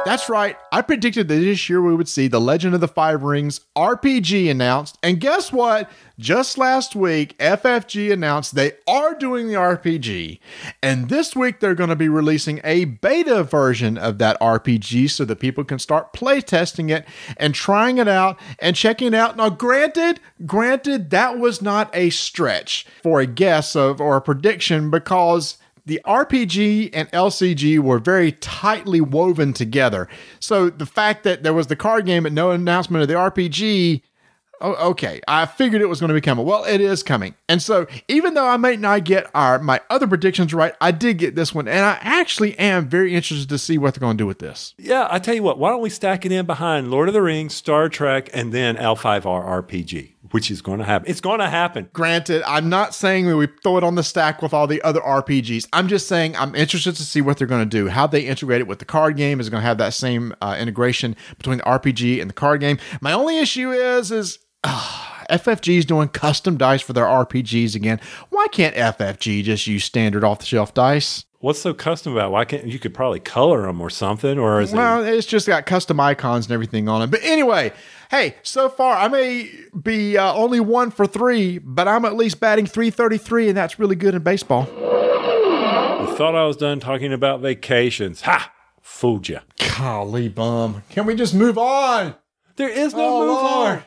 C: That's right. I predicted that this year we would see The Legend of the Five Rings RPG announced. And guess what? Just last week, FFG announced they are doing the RPG. And this week, they're going to be releasing a beta version of that RPG so that people can start playtesting it and trying it out and checking it out. Now, granted, granted, that was not a stretch for a guess of or a prediction because the RPG and LCG were very tightly woven together. So the fact that there was the card game but no announcement of the RPG, okay, I figured it was going to be coming. Well, it is coming. And so even though I may not get our my other predictions right, I did get this one, and I actually am very interested to see what they're going to do with this.
D: yeah, I tell you what. Why don't we stack it in behind Lord of the Rings, Star Trek, and then L5R RPG, which is going to happen. It's going to happen.
C: Granted, I'm not saying that we throw it on the stack with all the other RPGs. I'm just saying I'm interested to see what they're going to do. How they integrate it with the card game is going to have that same uh, integration between the RPG and the card game. My only issue is is uh, FFG is doing custom dice for their RPGs again. Why can't FFG just use standard off the shelf dice?
D: What's so custom about? it? Why can't you could probably color them or something? Or is
C: Well,
D: it?
C: it's just got custom icons and everything on it. But anyway, hey, so far I may be uh, only one for three, but I'm at least batting 333, and that's really good in baseball.
D: You thought I was done talking about vacations? Ha! Fooled you.
C: Golly bum. Can we just move on?
D: There is no
C: Oh,
D: move
C: Lord.
D: on.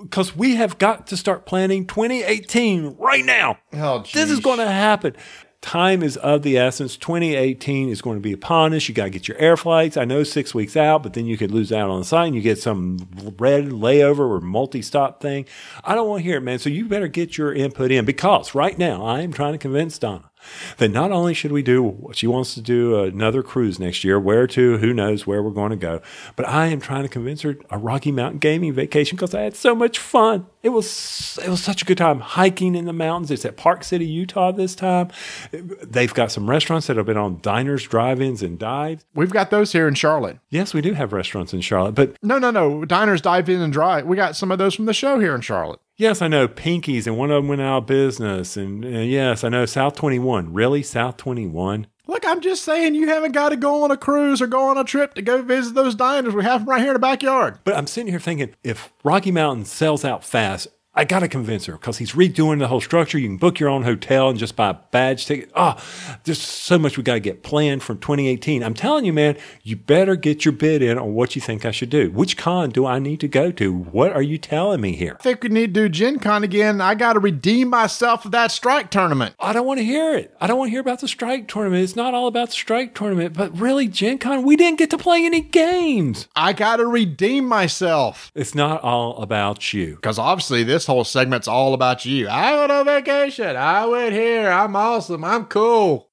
D: Because we have got to start planning 2018 right now.
C: Oh,
D: this is going to happen. Time is of the essence. 2018 is going to be upon us. You got to get your air flights. I know six weeks out, but then you could lose out on the and you get some red layover or multi stop thing. I don't want to hear it, man. So you better get your input in because right now I am trying to convince Donna that not only should we do what she wants to do another cruise next year, where to, who knows where we're going to go, but I am trying to convince her a Rocky Mountain gaming vacation because I had so much fun. It was it was such a good time hiking in the mountains. It's at Park City, Utah this time. They've got some restaurants that have been on diners, drive-ins, and dives.
C: We've got those here in Charlotte.
D: Yes, we do have restaurants in Charlotte, but
C: No, no, no. Diners dive in and drive. We got some of those from the show here in Charlotte.
D: Yes, I know Pinkies, and one of them went out of business. And uh, yes, I know South 21. Really? South 21?
C: Look, I'm just saying you haven't got to go on a cruise or go on a trip to go visit those diners. We have them right here in the backyard.
D: But I'm sitting here thinking if Rocky Mountain sells out fast, I got to convince her because he's redoing the whole structure. You can book your own hotel and just buy a badge ticket. Oh, there's so much we got to get planned from 2018. I'm telling you, man, you better get your bid in on what you think I should do. Which con do I need to go to? What are you telling me here?
C: I think we need to do Gen Con again. I got to redeem myself of that strike tournament.
D: I don't want to hear it. I don't want to hear about the strike tournament. It's not all about the strike tournament, but really, Gen Con, we didn't get to play any games.
C: I got to redeem myself.
D: It's not all about you.
C: Because obviously, this whole segment's all about you. I went on vacation. I went here. I'm awesome. I'm cool.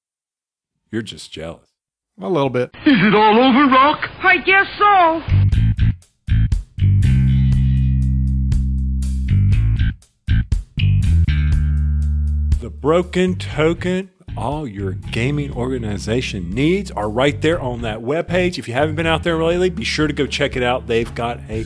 D: You're just jealous.
C: A little bit.
F: Is it all over, Rock?
E: I guess so.
D: The Broken Token, all your gaming organization needs are right there on that webpage. If you haven't been out there lately, be sure to go check it out. They've got a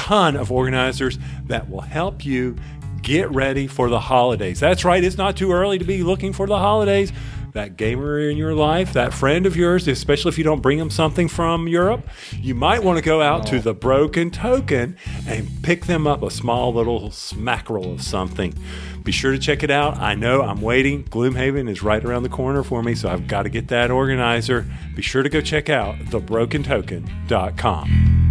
D: ton of organizers that will help you get ready for the holidays. That's right, it's not too early to be looking for the holidays. That gamer in your life, that friend of yours, especially if you don't bring them something from Europe, you might want to go out to the Broken Token and pick them up a small little smackerel of something. Be sure to check it out. I know I'm waiting. Gloomhaven is right around the corner for me, so I've got to get that organizer. Be sure to go check out thebrokentoken.com.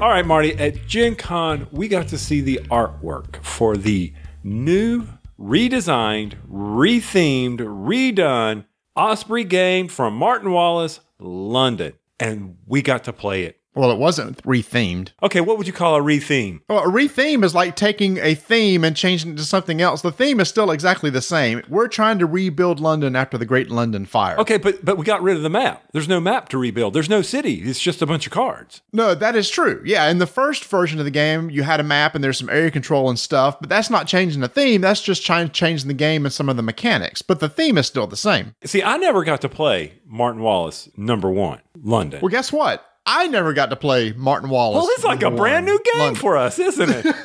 D: All right, Marty, at Gen Con, we got to see the artwork for the new, redesigned, rethemed, redone Osprey game from Martin Wallace, London. And we got to play it.
C: Well, it wasn't rethemed.
D: Okay, what would you call a retheme?
C: Well, a retheme is like taking a theme and changing it to something else. The theme is still exactly the same. We're trying to rebuild London after the Great London Fire.
D: Okay, but but we got rid of the map. There's no map to rebuild. There's no city. It's just a bunch of cards.
C: No, that is true. Yeah, in the first version of the game, you had a map and there's some area control and stuff, but that's not changing the theme. That's just trying changing the game and some of the mechanics. But the theme is still the same.
D: See, I never got to play Martin Wallace number one, London.
C: Well, guess what? I never got to play Martin Wallace.
D: well, it's like a brand new game
C: London.
D: for us, isn't it?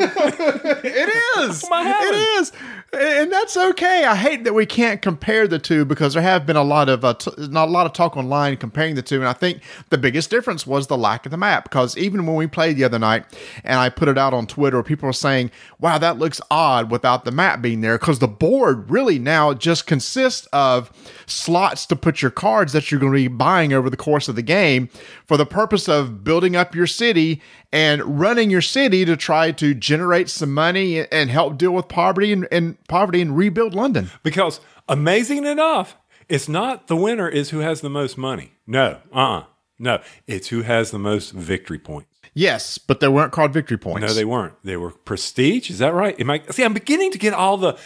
C: It is. It is. And that's okay. I hate that we can't compare the two because there have been a lot of uh, t- not a lot of talk online comparing the two, and I think the biggest difference was the lack of the map. Because even when we played the other night, and I put it out on Twitter, people were saying, "Wow, that looks odd without the map being there." Because the board really now just consists of slots to put your cards that you're going to be buying over the course of the game for the purpose of building up your city and running your city to try to generate some money and help deal with poverty and, and poverty and rebuild London.
D: because amazing enough, it's not the winner is who has the most money. No, uh, uh no, it's who has the most victory points.
C: Yes, but they weren't called victory points.
D: No, they weren't. They were prestige. Is that right? Am I see? I'm beginning to get all the.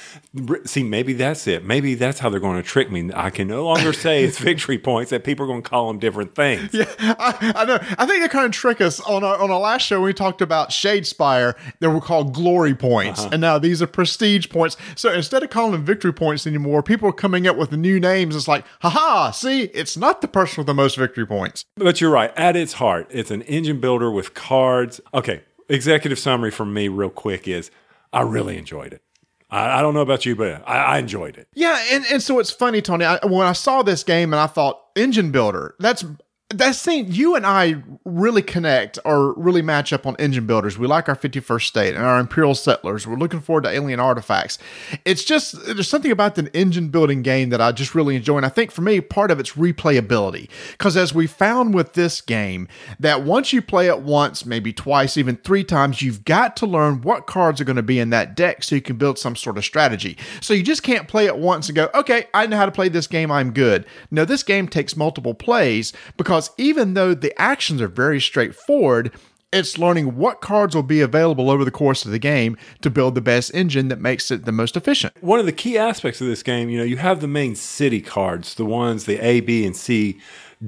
D: See, maybe that's it. Maybe that's how they're going to trick me. I can no longer say it's victory points. That people are going to call them different things.
C: I, I know. I think they kind of trick us on our on our last show. We talked about Shadespire. They were called glory points,
D: Uh-huh.
C: and now these are prestige points. So instead of calling them victory points anymore, people are coming up with new names. It's like, haha! See, it's not the person with the most victory points.
D: But you're right. At its heart, it's an engine builder with cards. Okay, executive summary from me, real quick, is I really enjoyed it. I, I don't know about you, but I, I enjoyed it.
C: Yeah, and, and so it's funny, Tony. I, when I saw this game and I thought engine builder, that's that's thing you and I really connect or really match up on engine builders. We like our 51st state and our imperial settlers. We're looking forward to alien artifacts. It's just there's something about the engine building game that I just really enjoy. And I think for me, part of it's replayability. Because as we found with this game, that once you play it once, maybe twice, even three times, you've got to learn what cards are going to be in that deck so you can build some sort of strategy. So you just can't play it once and go, okay, I know how to play this game, I'm good. No, this game takes multiple plays because even though the actions are very straightforward, it's learning what cards will be available over the course of the game to build the best engine that makes it the most efficient.
D: One of the key aspects of this game, you know, you have the main city cards, the ones, the A, B, and C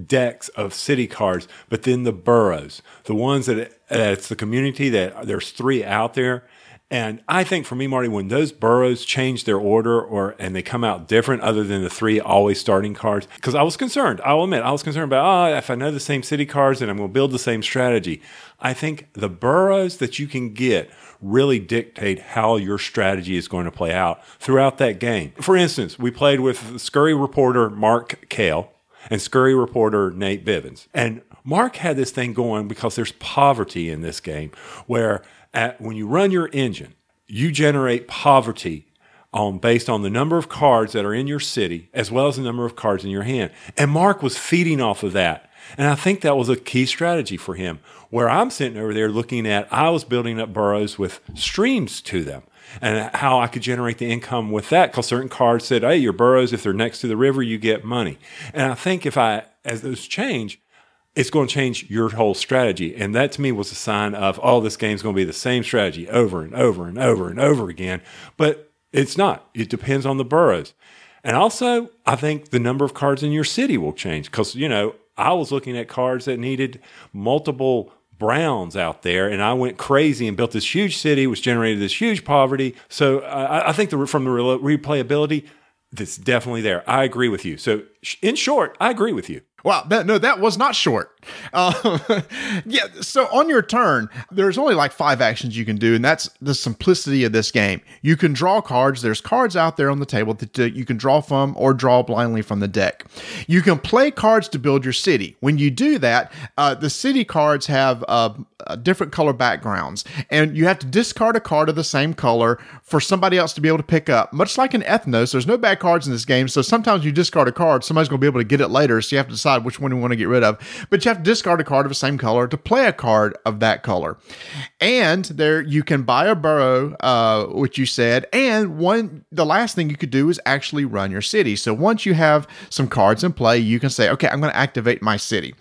D: decks of city cards, but then the boroughs, the ones that that it's the community that there's three out there. And I think for me, Marty, when those boroughs change their order or and they come out different, other than the three always starting cards, because I was concerned. I will admit, I was concerned about oh, if I know the same city cards and I'm going to build the same strategy. I think the boroughs that you can get really dictate how your strategy is going to play out throughout that game. For instance, we played with Scurry reporter Mark Kale and Scurry reporter Nate Bivens. And Mark had this thing going because there's poverty in this game where at, when you run your engine, you generate poverty on based on the number of cards that are in your city as well as the number of cards in your hand. And Mark was feeding off of that. And I think that was a key strategy for him. Where I'm sitting over there looking at, I was building up boroughs with streams to them and how I could generate the income with that. Because certain cards said, hey, your boroughs, if they're next to the river, you get money. And I think if I, as those change, it's going to change your whole strategy. And that to me was a sign of, oh, this game's going to be the same strategy over and over and over and over again. But it's not. It depends on the boroughs. And also, I think the number of cards in your city will change because, you know, I was looking at cards that needed multiple browns out there, and I went crazy and built this huge city, which generated this huge poverty. So I, I think the, from the replayability, that's definitely there. I agree with you. So, in short, I agree with you.
C: Wow, that, no, that was not short. Uh, yeah, so on your turn, there's only like five actions you can do, and that's the simplicity of this game. You can draw cards. There's cards out there on the table that uh, you can draw from or draw blindly from the deck. You can play cards to build your city. When you do that, uh, the city cards have uh, different color backgrounds, and you have to discard a card of the same color for somebody else to be able to pick up. Much like in Ethnos, there's no bad cards in this game, so sometimes you discard a card, somebody's going to be able to get it later, so you have to decide which one you want to get rid of. But you have to discard a card of the same color to play a card of that color. And there you can buy a borough, uh, which you said, and one the last thing you could do is actually run your city. So once you have some cards in play, you can say, okay, I'm going to activate my city.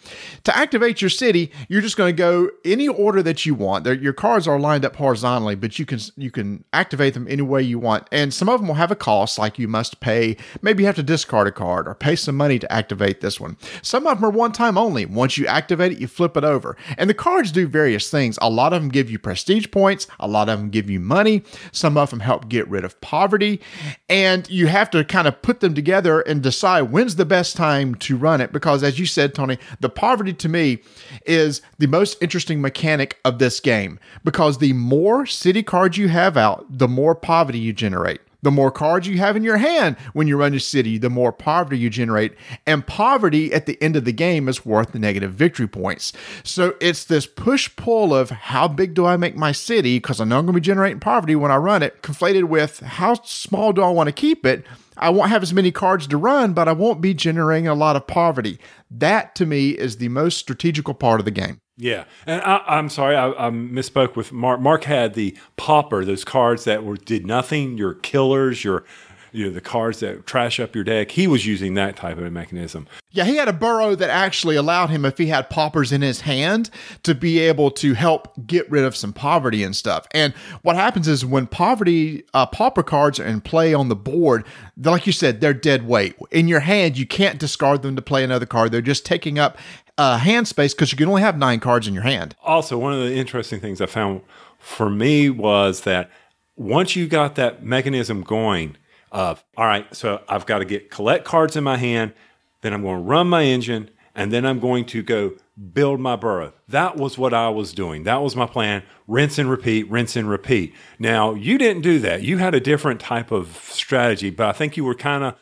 C: To activate your city, you're just going to go any order that you want. There, your cards are lined up horizontally, but you can you can activate them any way you want. And some of them will have a cost, like you must pay. Maybe you have to discard a card or pay some money to activate this one. Some of them are one time only. Once you activate it, you flip it over. And the cards do various things. A lot of them give you prestige points. A lot of them give you money. Some of them help get rid of poverty. And you have to kind of put them together and decide when's the best time to run it. Because as you said, Tony, the poverty to me is the most interesting mechanic of this game because the more city cards you have out, the more poverty you generate. The more cards you have in your hand when you run your city, the more poverty you generate. And poverty at the end of the game is worth the negative victory points. So it's this push pull of how big do I make my city? Because I know I'm going to be generating poverty when I run it, conflated with how small do I want to keep it? I won't have as many cards to run, but I won't be generating a lot of poverty. That to me is the most strategical part of the game.
D: Yeah, and I, am sorry, I, I, misspoke with Mark. Mark had the pauper, those cards that were did nothing. Your killers, your you know the cards that trash up your deck. He was using that type of a mechanism.
C: Yeah, he had a borough that actually allowed him, if he had paupers in his hand, to be able to help get rid of some poverty and stuff. And what happens is when poverty uh, pauper cards are in play on the board, like you said, they're dead weight in your hand. You can't discard them to play another card. They're just taking up uh, hand space because you can only have nine cards in your hand.
D: Also, one of the interesting things I found for me was that once you got that mechanism going of all right, so I've got to get collect cards in my hand, then I'm going to run my engine, and then I'm going to go build my borough. That was what I was doing. That was my plan. Rinse and repeat, rinse and repeat. Now, you didn't do that. You had a different type of strategy, but I think you were kind of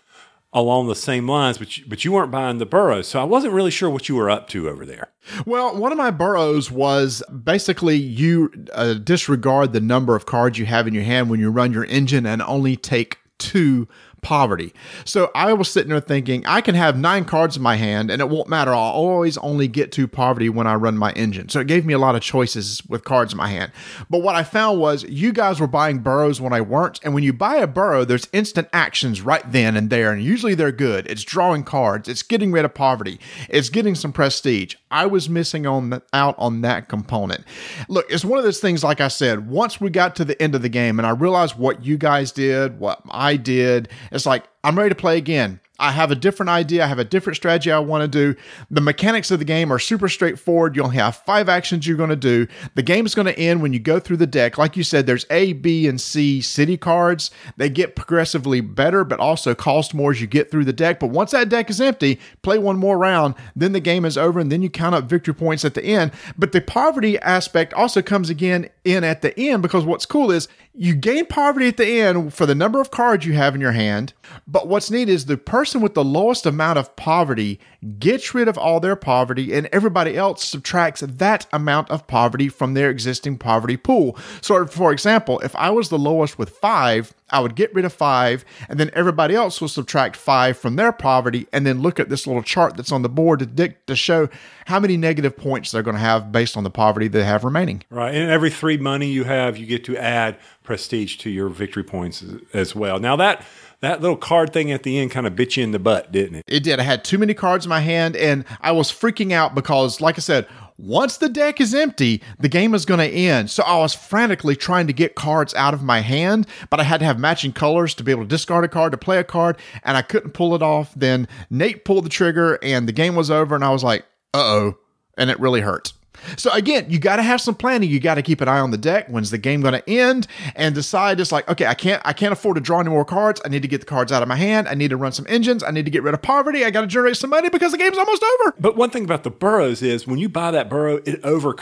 D: along the same lines, but you, but you weren't buying the boroughs, So I wasn't really sure what you were up to over there.
C: Well, one of my boroughs was basically you uh, disregard the number of cards you have in your hand when you run your engine and only take two poverty. So I was sitting there thinking, I can have nine cards in my hand and it won't matter. I'll always only get to poverty when I run my engine. So it gave me a lot of choices with cards in my hand. But what I found was you guys were buying boroughs when I weren't. And when you buy a borough, there's instant actions right then and there. And usually they're good. It's drawing cards, it's getting rid of poverty, it's getting some prestige. I was missing on the, out on that component. Look, it's one of those things, like I said, once we got to the end of the game and I realized what you guys did, what I did, it's like, I'm ready to play again. I have a different idea. I have a different strategy I want to do. The mechanics of the game are super straightforward. You only have five actions you're going to do. The game is going to end when you go through the deck. Like you said, there's A, B, and C city cards. They get progressively better, but also cost more as you get through the deck. But once that deck is empty, play one more round, then the game is over, and then you count up victory points at the end. But the poverty aspect also comes again in at the end because what's cool is you gain poverty at the end for the number of cards you have in your hand. But what's neat is the person with the lowest amount of poverty gets rid of all their poverty, and everybody else subtracts that amount of poverty from their existing poverty pool. So, for example, if I was the lowest with five, I would get rid of five, and then everybody else will subtract five from their poverty, and then look at this little chart that's on the board to, dic- to show how many negative points they're going to have based on the poverty they have remaining.
D: Right. And every three money you have, you get to add prestige to your victory points as well. Now, that that little card thing at the end kind of bit you in the butt, didn't it?
C: It did. I had too many cards in my hand and I was freaking out because, like I said, once the deck is empty, the game is going to end. So I was frantically trying to get cards out of my hand, but I had to have matching colors to be able to discard a card, to play a card, and I couldn't pull it off. Then Nate pulled the trigger and the game was over, and I was like, uh oh. And it really hurt. So again, you got to have some planning. You got to keep an eye on the deck. When's the game going to end? And decide it's like, okay, I can't, I can't afford to draw any more cards. I need to get the cards out of my hand. I need to run some engines. I need to get rid of poverty. I got to generate some money because the game's almost over.
D: But one thing about the boroughs is when you buy that borough, it over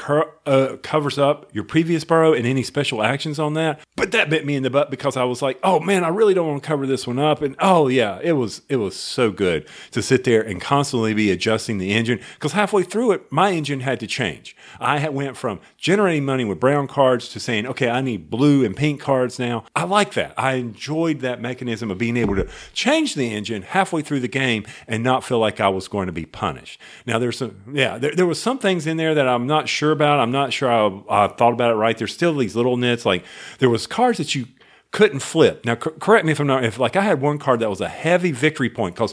D: uh, covers up your previous borough and any special actions on that. But that bit me in the butt because I was like, oh man, I really don't want to cover this one up. And oh yeah, it was it was so good to sit there and constantly be adjusting the engine because halfway through it, my engine had to change. I went from generating money with brown cards to saying, okay, I need blue and pink cards now. I like that. I enjoyed that mechanism of being able to change the engine halfway through the game and not feel like I was going to be punished. Now there's some, yeah, there, there was some things in there that I'm not sure about. I'm not sure I, I thought about it right. There's still these little nits. Like there was cards that you couldn't flip. Now, correct me if I'm not, if like I had one card that was a heavy victory point because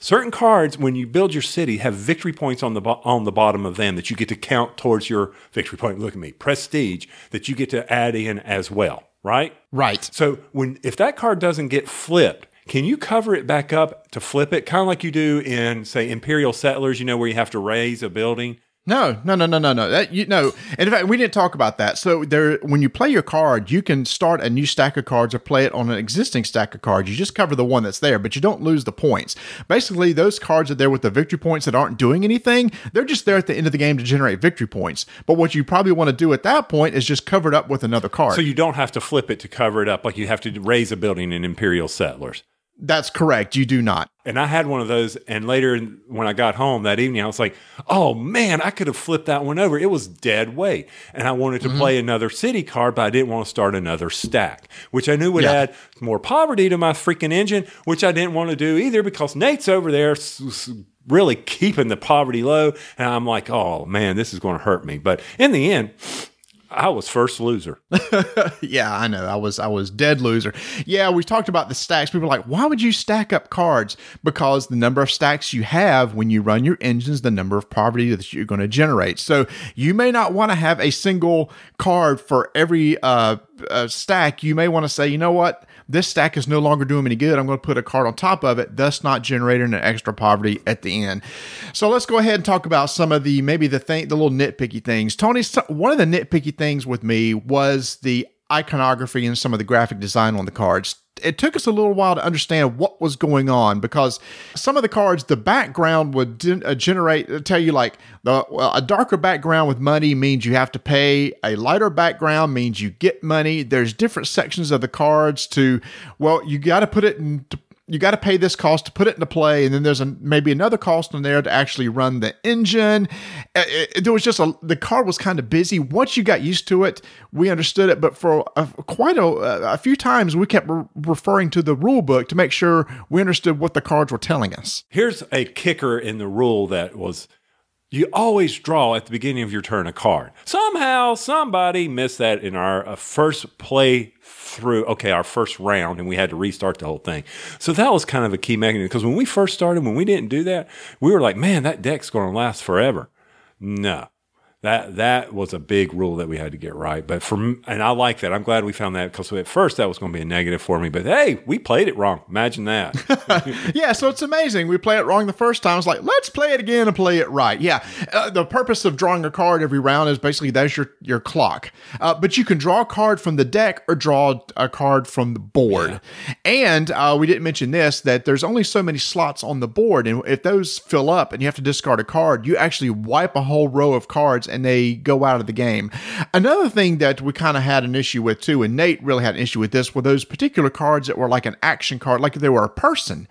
D: certain cards, when you build your city, have victory points on the, bo- on the bottom of them that you get to count towards your victory point. Look at me, prestige that you get to add in as well, right?
C: Right.
D: So when, if that card doesn't get flipped, can you cover it back up to flip it? Kind of like you do in, say, Imperial Settlers, you know, where you have to raise a building
C: no, no, no, no, no, no. That you know, and in fact, we didn't talk about that. So there, when you play your card, you can start a new stack of cards or play it on an existing stack of cards. You just cover the one that's there, but you don't lose the points. Basically, those cards are there with the victory points that aren't doing anything. They're just there at the end of the game to generate victory points. But what you probably want to do at that point is just cover it up with another card.
D: So you don't have to flip it to cover it up like you have to raise a building in Imperial Settlers.
C: That's correct. You do not.
D: And I had one of those. And later, when I got home that evening, I was like, oh man, I could have flipped that one over. It was dead weight. And I wanted to mm-hmm. play another city card, but I didn't want to start another stack, which I knew would yeah. add more poverty to my freaking engine, which I didn't want to do either because Nate's over there really keeping the poverty low. And I'm like, oh man, this is going to hurt me. But in the end, I was first loser.
C: yeah, I know. I was I was dead loser. Yeah, we talked about the stacks. People are like, why would you stack up cards? Because the number of stacks you have when you run your engines, the number of poverty that you're going to generate. So you may not want to have a single card for every uh, uh, stack. You may want to say, you know what? this stack is no longer doing any good. I'm going to put a card on top of it, thus not generating an extra poverty at the end. So let's go ahead and talk about some of the maybe the thing, the little nitpicky things. Tony, one of the nitpicky things with me was the iconography and some of the graphic design on the cards it took us a little while to understand what was going on because some of the cards, the background would de- uh, generate, uh, tell you like the, well, a darker background with money means you have to pay. A lighter background means you get money. There's different sections of the cards to, well, you got to put it in you got to pay this cost to put it into play, and then there's a, maybe another cost in there to actually run the engine. It, it, there was just a the car was kind of busy. Once you got used to it, we understood it, but for a, quite a, a few times, we kept re- referring to the rule book to make sure we understood what the cards were telling us.
D: Here's a kicker in the rule that was you always draw at the beginning of your turn a card. Somehow, somebody missed that in our uh, first play through, okay, our first round, and we had to restart the whole thing. So that was kind of a key mechanism because when we first started, when we didn't do that, we were like, man, that deck's going to last forever. No, that that was a big rule that we had to get right. But for and I like that. I'm glad we found that because at first that was going to be a negative for me. But hey, we played it wrong. Imagine
C: that. yeah, so it's amazing. We play it wrong the first time. It's like let's play it again and play it right. Yeah, uh, the purpose of drawing a card every round is basically that's your your clock. Uh, but you can draw a card from the deck or draw a card from the board. Yeah. And uh, we didn't mention this that there's only so many slots on the board, and if those fill up and you have to discard a card, you actually wipe a whole row of cards and they go out of the game. Another thing that we kind of had an issue with too, and Nate really had an issue with this, were those particular cards that were like an action card, like they were a person.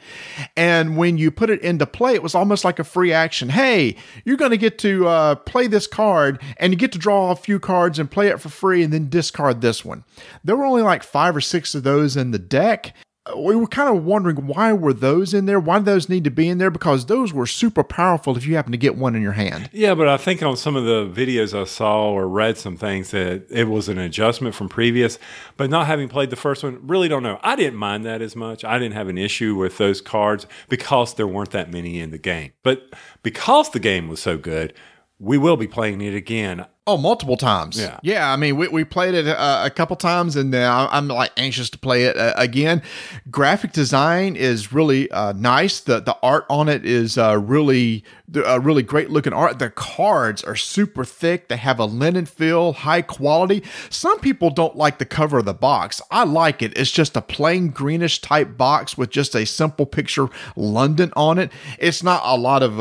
C: And when you put it into play, it was almost like a free action. Hey, you're going to get to uh, play this card and you get to draw a few cards and play it for free and then discard this one. There were only like five or six of those in the deck we were kind of wondering why were those in there? Why did those need to be in there? Because those were super powerful if you happen to get one in your hand.
D: Yeah, but I think on some of the videos I saw or read some things that it was an adjustment from previous, but not having played the first one, really don't know. I didn't mind that as much. I didn't have an issue with those cards because there weren't that many in the game. But because the game was so good, we will be playing it again.
C: Oh, multiple times.
D: Yeah.
C: Yeah. I mean, we, we played it uh, a couple times and uh, I'm like anxious to play it uh, again. Graphic design is really uh, nice. The the art on it is uh, really uh, really great looking art. The cards are super thick. They have a linen feel, high quality. Some people don't like the cover of the box. I like it. It's just a plain greenish type box with just a simple picture London on it. It's not a lot of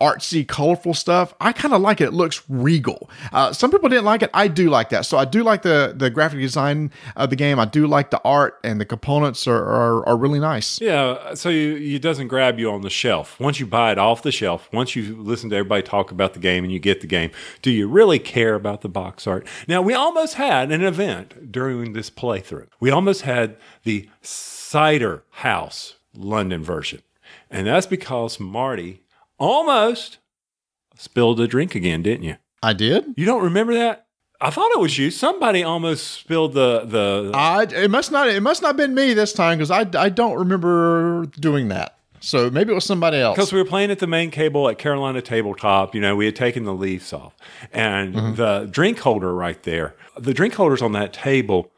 C: artsy, colorful stuff. I kind of like it. It looks regal. Uh, some people didn't like it. I do like that. So I do like the the graphic design of the game. I do like the art and the components are are, are really nice.
D: Yeah. So you, it doesn't grab you on the shelf. Once you buy it off the shelf, once you listen to everybody talk about the game and you get the game, do you really care about the box art? Now we almost had an event during this playthrough. We almost had the Cider House London version, and that's because Marty almost spilled a drink again, didn't you?
C: I did.
D: You don't remember that? I thought it was you. Somebody almost spilled the the.
C: I it must not it must not have been me this time because I I don't remember doing that. So maybe it was somebody else.
D: Because we were playing at the main cable at Carolina Tabletop. You know, we had taken the leaves off, and mm-hmm. the drink holder right there. The drink holders on that table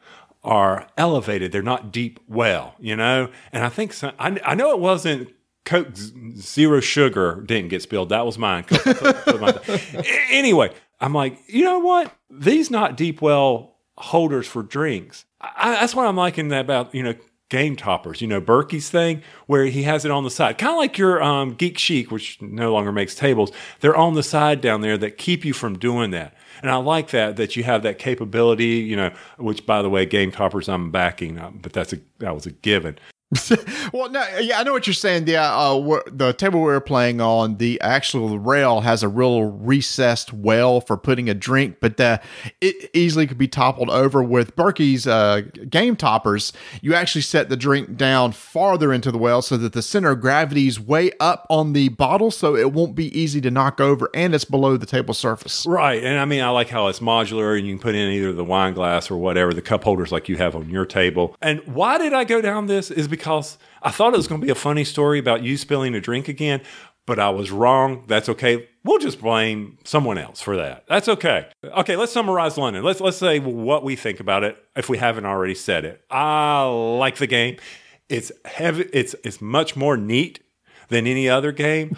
D: are elevated. They're not deep well. You know, and I think some, I I know it wasn't Coke Zero Sugar didn't get spilled. That was mine. anyway, I'm like, you know what? These not deep well holders for drinks. I, that's what I'm liking about, you know, game toppers. You know, Berkey's thing where he has it on the side, kind of like your um, Geek Chic, which no longer makes tables. They're on the side down there that keep you from doing that. And I like that that you have that capability. You know, which by the way, game toppers I'm backing, uh, but that's a that was a given.
C: well, no, yeah, I know what you're saying. Yeah, uh, the table we are playing on, the actual rail has a real recessed well for putting a drink, but it easily could be toppled over. With Berkey's uh, game toppers, you actually set the drink down farther into the well so that the center of gravity is way up on the bottle, so it won't be easy to knock over, and it's below the table surface.
D: Right, and I mean, I like how it's modular, and you can put in either the wine glass or whatever the cup holders like you have on your table. And why did I go down this? Is because I thought it was going to be a funny story about you spilling a drink again, but I was wrong. That's okay. We'll just blame someone else for that. That's okay. Okay, let's summarize London. Let's let's say what we think about it if we haven't already said it. I like the game. It's heavy. It's it's much more neat than any other game.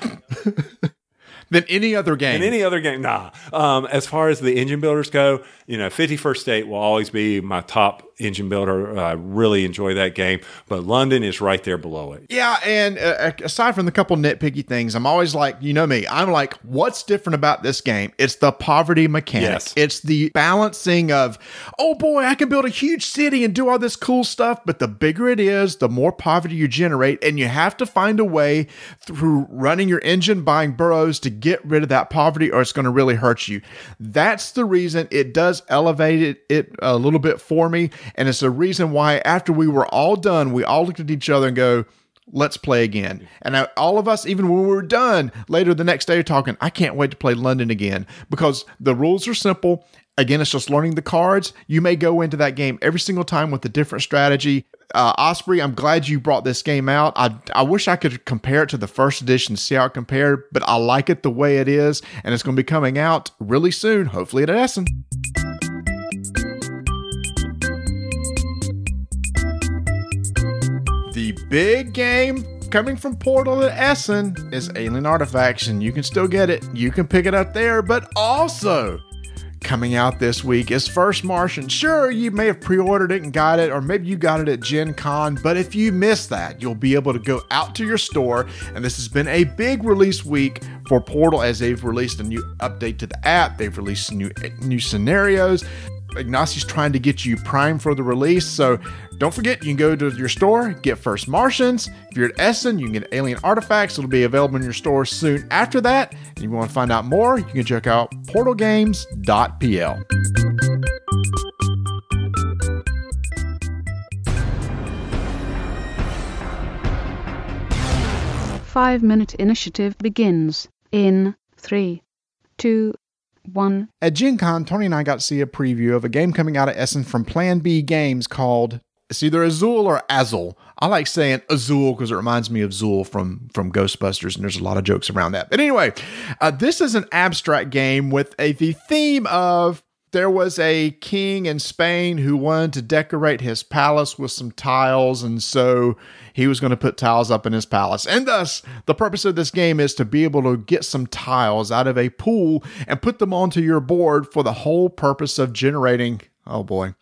C: than any other game.
D: Than any other game, nah. Um, as far as the engine builders go, you know, 51st State will always be my top engine builder. I really enjoy that game, but London is right there below it.
C: Yeah, and uh, aside from the couple nitpicky things, I'm always like, you know me, I'm like, what's different about this game? It's the poverty mechanic.
D: Yes.
C: It's the balancing of, oh boy, I can build a huge city and do all this cool stuff, but the bigger it is, the more poverty you generate, and you have to find a way through running your engine, buying boroughs to get rid of that poverty, or it's going to really hurt you. That's the reason it does elevate it, it a little bit for me and it's the reason why, after we were all done, we all looked at each other and go, let's play again. And all of us, even when we were done later the next day, talking, I can't wait to play London again because the rules are simple. Again, it's just learning the cards. You may go into that game every single time with a different strategy. Uh, Osprey, I'm glad you brought this game out. I, I wish I could compare it to the first edition, see how it compared, but I like it the way it is, and it's going to be coming out really soon, hopefully at Essen. Big game coming from Portal to Essen is Alien Artifacts, and you can still get it. You can pick it up there, but also coming out this week is First Martian. Sure, you may have pre ordered it and got it, or maybe you got it at Gen Con, but if you missed that, you'll be able to go out to your store. And this has been a big release week for Portal as they've released a new update to the app, they've released new, new scenarios. Ignacy's trying to get you primed for the release. So don't forget, you can go to your store, get First Martians. If you're at Essen, you can get Alien Artifacts. It'll be available in your store soon after that. And if you want to find out more, you can check out portalgames.pl.
F: Five minute initiative begins in three, two, one.
C: At Gen Con, Tony and I got to see a preview of a game coming out of Essen from Plan B Games called it's either Azul or Azul. I like saying Azul because it reminds me of Zuul from from Ghostbusters, and there's a lot of jokes around that. But anyway, uh, this is an abstract game with a the theme of there was a king in Spain who wanted to decorate his palace with some tiles, and so he was going to put tiles up in his palace. And thus, the purpose of this game is to be able to get some tiles out of a pool and put them onto your board for the whole purpose of generating. Oh boy,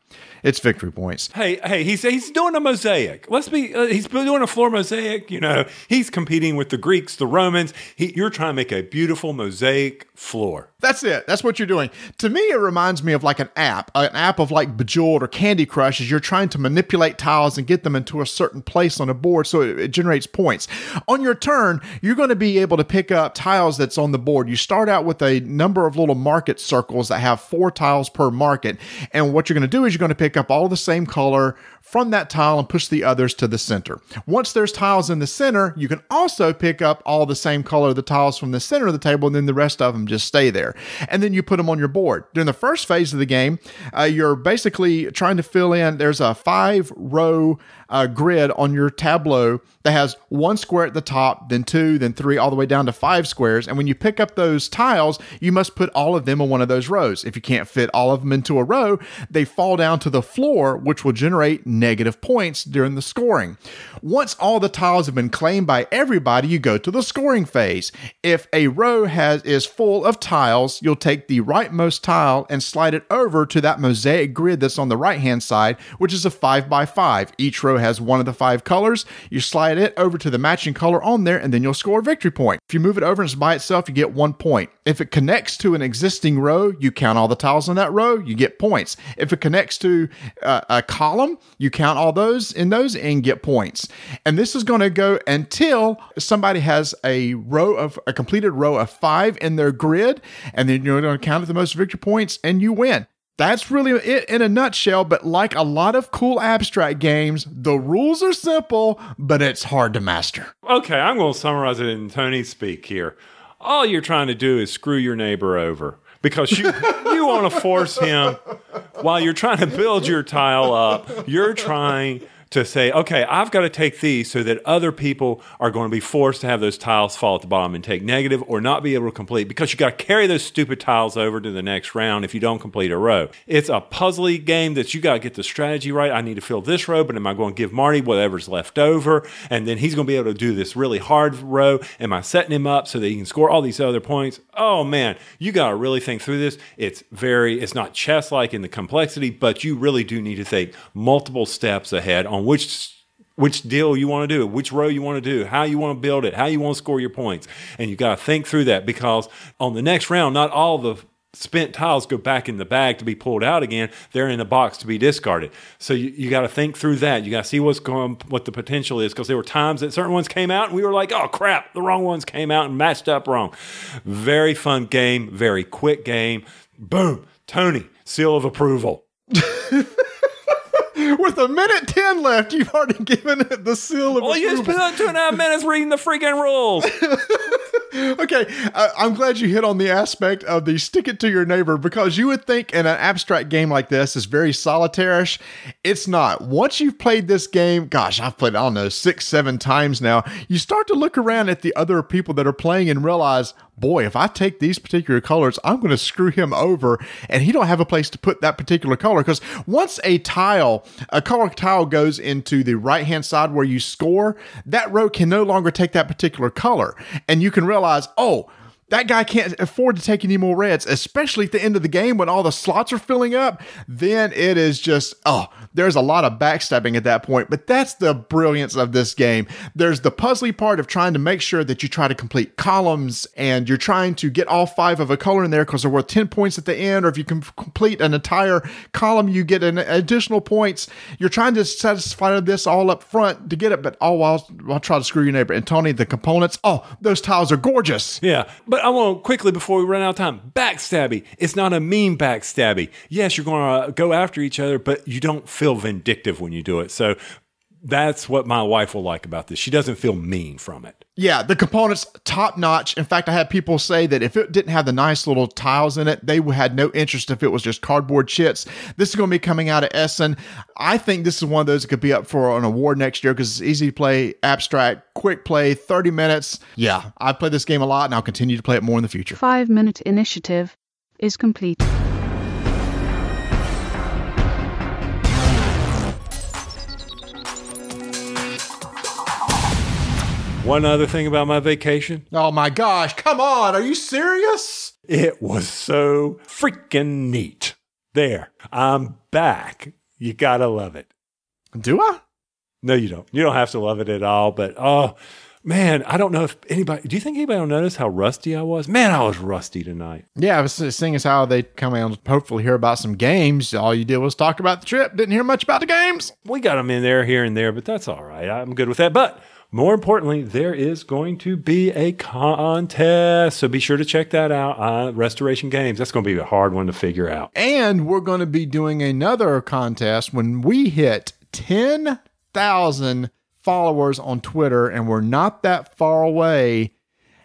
C: it's victory points.
D: Hey, hey, he's he's doing a mosaic. Let's be. Uh, he's doing a floor mosaic. You know, he's competing with the Greeks, the Romans. He, you're trying to make a beautiful mosaic floor.
C: That's it. That's what you're doing. To me, it reminds me of like an app, an app of like Bejeweled or Candy Crush, as you're trying to manipulate tiles and get them into a certain place on a board so it, it generates points. On your turn, you're going to be able to pick up tiles that's on the board. You start out with a number of little market circles that have four tiles per market. And what you're going to do is you're going to pick up all the same color from that tile and push the others to the center. Once there's tiles in the center, you can also pick up all the same color of the tiles from the center of the table, and then the rest of them just stay there. And then you put them on your board. During the first phase of the game, uh, you're basically trying to fill in, there's a five row uh, grid on your tableau that has one square at the top, then two, then three, all the way down to five squares. And when you pick up those tiles, you must put all of them in one of those rows. If you can't fit all of them into a row, they fall down to the floor, which will generate negative points during the scoring. Once all the tiles have been claimed by everybody, you go to the scoring phase. If a row has is full of tiles, you'll take the rightmost tile and slide it over to that mosaic grid that's on the right hand side, which is a five by five. Each row has one of the five colors. You slide it over to the matching color on there, and then you'll score a victory point. If you move it over and it's by itself, you get one point. If it connects to an existing row, you count all the tiles on that row, you get points. If it connects to uh, a column, you count all those in those and get points. And this is going to go until somebody has a row of a completed row of five in their grid, and then you're going to count the most victory points and you win. That's really it in a nutshell, but like a lot of cool abstract games, the rules are simple, but it's hard to master.
D: Okay, I'm going to summarize it in Tony speak here. All you're trying to do is screw your neighbor over because you you want to force him while you're trying to build your tile up. You're trying to say, okay, I've got to take these so that other people are going to be forced to have those tiles fall at the bottom and take negative or not be able to complete because you got to carry those stupid tiles over to the next round if you don't complete a row. It's a puzzly game that you got to get the strategy right. I need to fill this row, but am I going to give Marty whatever's left over? And then he's going to be able to do this really hard row. Am I setting him up so that he can score all these other points? Oh man, you got to really think through this. It's very, it's not chess like in the complexity, but you really do need to think multiple steps ahead on which which deal you want to do, which row you want to do, how you want to build it, how you want to score your points. And you got to think through that because on the next round, not all the spent tiles go back in the bag to be pulled out again. They're in the box to be discarded. So you, you got to think through that. You got to see what's going, what the potential is, because there were times that certain ones came out and we were like, oh crap, the wrong ones came out and matched up wrong. Very fun game, very quick game. Boom, Tony, seal of approval.
C: With a minute 10 left, you've already given it the seal of
D: Well, you just
C: approval.
D: spent two and a half minutes reading the freaking rules.
C: Okay, uh, I'm glad you hit on the aspect of the stick it to your neighbor because you would think in an abstract game like this is very solitairish. It's not. Once you've played this game, gosh, I've played, I don't know, six, seven times now, you start to look around at the other people that are playing and realize, boy, if I take these particular colors, I'm going to screw him over and he don't have a place to put that particular color because once a tile, a color tile goes into the right-hand side where you score, that row can no longer take that particular color. And you can realize, oh, that guy can't afford to take any more reds, especially at the end of the game when all the slots are filling up. Then it is just, oh, there's a lot of backstabbing at that point. But that's the brilliance of this game. There's the puzzly part of trying to make sure that you try to complete columns and you're trying to get all five of a color in there because they're worth 10 points at the end. Or if you can complete an entire column, you get an additional points. You're trying to satisfy this all up front to get it, but all while, while trying to screw your neighbor. And Tony, the components, oh, those tiles are gorgeous.
D: Yeah, but I want quickly before we run out of time. Backstabby. It's not a mean backstabby. Yes, you're going to go after each other, but you don't feel vindictive when you do it. So that's what my wife will like about this. She doesn't feel mean from it.
C: Yeah, the components top notch. In fact, I had people say that if it didn't have the nice little tiles in it, they had no interest if it was just cardboard chits. This is going to be coming out of Essen. I think this is one of those that could be up for an award next year because it's easy to play, abstract, quick play, 30 minutes. Yeah, I've played this game a lot and I'll continue to play it more in the future.
F: Five minute initiative is complete.
D: One other thing about my vacation,
C: Oh my gosh, come on. Are you serious?
D: it was so freaking neat. There, I'm back. You gotta love it.
C: Do I?
D: No, you don't. You don't have to love it at all. But oh man, I don't know if anybody. Do you think anybody will notice how rusty I was? Man, I was rusty tonight.
C: Yeah, I was seeing as how they come and hopefully hear about some games. All you did was talk about the trip. Didn't hear much about the games.
D: We got them in there here and there, but that's all right. I'm good with that. But more importantly, there is going to be a contest. So be sure to check that out. Uh, Restoration Games. That's going to be a hard one to figure out.
C: And we're going to be doing another contest when we hit 10,000 followers on Twitter, and we're not that far away.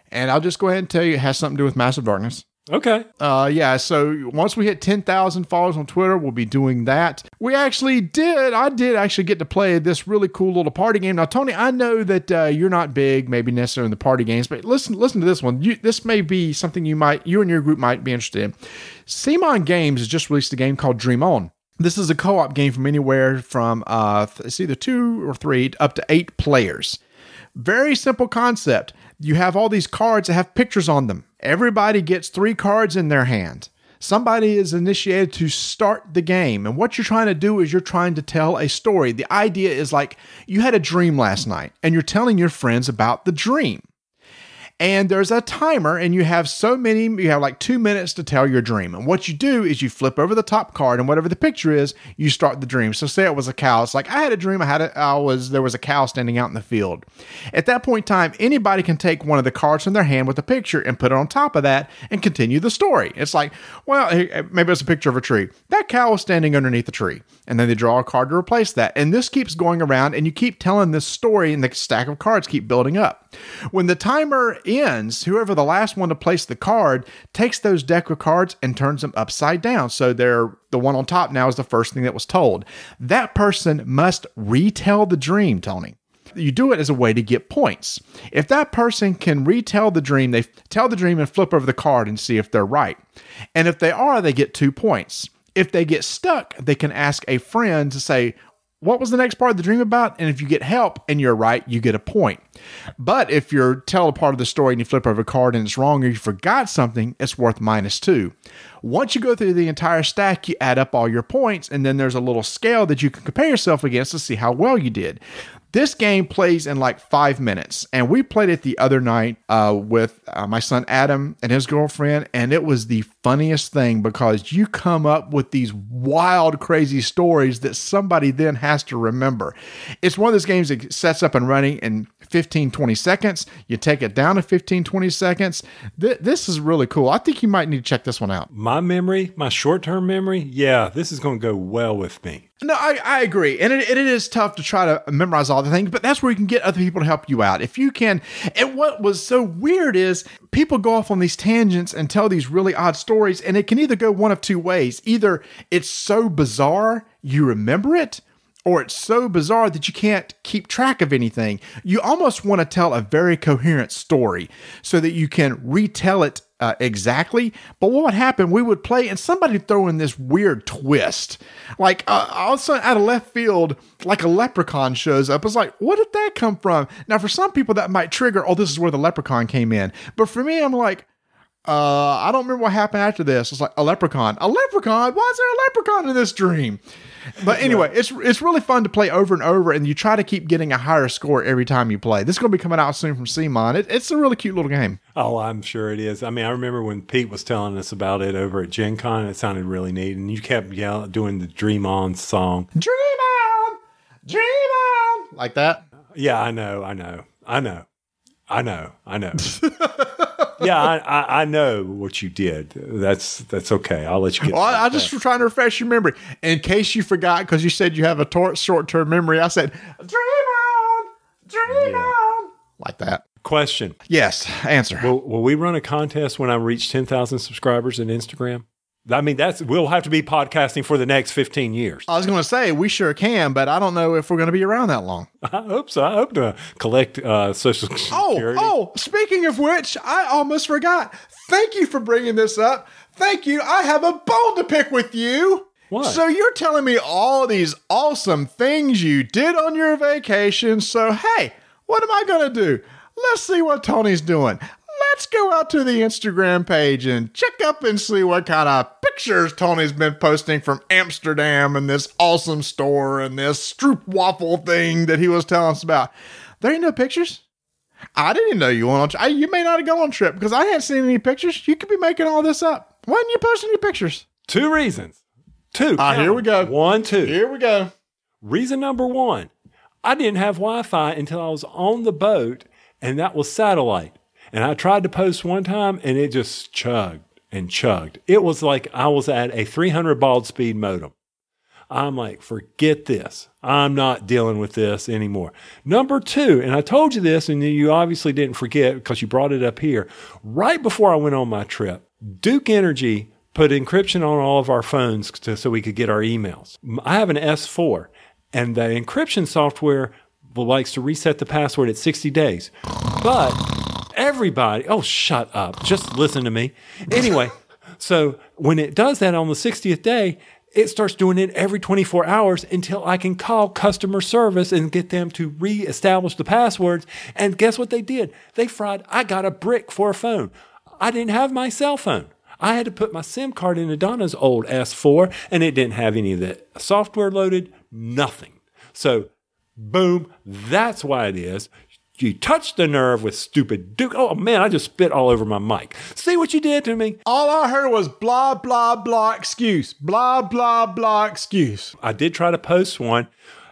C: And I'll just go ahead and tell you it has something to do with Massive Darkness.
D: Okay.
C: Uh, yeah, so once we hit 10,000 followers on Twitter, we'll be doing that. We actually did, I did actually get to play this really cool little party game. Now, Tony, I know that uh, you're not big, maybe necessarily in the party games, but listen, listen to this one. You, this may be something you might, you and your group might be interested in. CMON Games has just released a game called Dream On. This is a co-op game from anywhere from uh, it's either two or three up to eight players. Very simple concept. You have all these cards that have pictures on them. Everybody gets three cards in their hand. Somebody is initiated to start the game. And what you're trying to do is you're trying to tell a story. The idea is like you had a dream last night and you're telling your friends about the dream. And there's a timer, and you have so many, you have like two minutes to tell your dream. And what you do is you flip over the top card, and whatever the picture is, you start the dream. So, say it was a cow. It's like I had a dream. I had a, I was there was a cow standing out in the field. At that point in time, anybody can take one of the cards from their hand with a picture and put it on top of that and continue the story. It's like, well, uh, maybe it's a picture of a tree. That cow was standing underneath the tree, and then they draw a card to replace that. And this keeps going around, and you keep telling this story, and the stack of cards keep building up. When the timer ends, whoever the last one to place the card takes those deck of cards and turns them upside down. So they're the one on top now is the first thing that was told. That person must retell the dream, Tony. You do it as a way to get points. If that person can retell the dream, they tell the dream and flip over the card and see if they're right. And if they are, they get two points. If they get stuck, they can ask a friend to say, what was the next part of the dream about? And if you get help and you're right, you get a point. But if you're tell a part of the story and you flip over a card and it's wrong or you forgot something, it's worth minus two. Once you go through the entire stack, you add up all your points, and then there's a little scale that you can compare yourself against to see how well you did. This game plays in like five minutes, and we played it the other night uh, with uh, my son Adam and his girlfriend, and it was the funniest thing because you come up with these wild, crazy stories that somebody then has to remember. It's one of those games that sets up and running in 15, 20 seconds. You take it down to 15, 20 seconds. Th- this is really cool. I think you might need to check this one out.
D: My memory, my short term memory, yeah, this is going to go well with me.
C: No, I, I agree. And it, it is tough to try to memorize all the things, but that's where you can get other people to help you out. If you can. And what was so weird is people go off on these tangents and tell these really odd stories, and it can either go one of two ways. Either it's so bizarre, you remember it, or it's so bizarre that you can't keep track of anything. You almost want to tell a very coherent story so that you can retell it uh, exactly. But what would happen? We would play and somebody throw in this weird twist. Like uh, all of a sudden, out of left field, like a leprechaun shows up. It's like, what did that come from? Now, for some people, that might trigger, oh, this is where the leprechaun came in. But for me, I'm like, uh, I don't remember what happened after this. It's like a leprechaun. A leprechaun? Why is there a leprechaun in this dream? But anyway, it's it's really fun to play over and over, and you try to keep getting a higher score every time you play. This is going to be coming out soon from CMON. It, it's a really cute little game.
D: Oh, I'm sure it is. I mean, I remember when Pete was telling us about it over at Gen Con, it sounded really neat. And you kept yelling, doing the Dream On song.
C: Dream on, dream on, like that.
D: Yeah, I know, I know, I know, I know, I know. yeah, I, I, I know what you did. That's that's okay. I'll let you get.
C: Well, I, I just was trying to refresh your memory in case you forgot because you said you have a tor- short-term memory. I said, "Dream on, dream on," like that.
D: question.
C: Yes, answer.
D: Will, will we run a contest when I reach ten thousand subscribers in Instagram? I mean, that's we'll have to be podcasting for the next fifteen years.
C: I was going to say we sure can, but I don't know if we're going to be around that long.
D: I hope so. I hope to collect uh, social
C: Oh, oh, speaking of which, I almost forgot. Thank you for bringing this up. Thank you. I have a bone to pick with you.
D: What?
C: So you're telling me all these awesome things you did on your vacation. So hey, what am I going to do? Let's see what Tony's doing. Let's go out to the Instagram page and check up and see what kind of pictures Tony's been posting from Amsterdam and this awesome store and this stroop waffle thing that he was telling us about. There ain't no pictures. I didn't know you went on. Tri- I, you may not have gone on trip because I hadn't seen any pictures. You could be making all this up. Why didn't you post any pictures?
D: Two reasons. Two.
C: Ah, here we go.
D: One, two.
C: Here we go.
D: Reason number one, I didn't have Wi Fi until I was on the boat, and that was satellite. And I tried to post one time, and it just chugged and chugged. It was like I was at a 300 baud speed modem. I'm like, forget this. I'm not dealing with this anymore. Number two, and I told you this, and you obviously didn't forget because you brought it up here. Right before I went on my trip, Duke Energy put encryption on all of our phones to, so we could get our emails. I have an S4, and the encryption software likes to reset the password at 60 days. But everybody, oh, shut up. Just listen to me. Anyway, so when it does that on the 60th day, it starts doing it every 24 hours until I can call customer service and get them to reestablish the passwords. And guess what they did? They fried, I got a brick for a phone. I didn't have my cell phone. I had to put my SIM card into Donna's old S4 and it didn't have any of the software loaded, nothing. So, boom, that's why it is. You touched the nerve with stupid Duke. Oh man, I just spit all over my mic. See what you did to me?
C: All I heard was blah, blah, blah excuse. Blah, blah, blah excuse.
D: I did try to post one,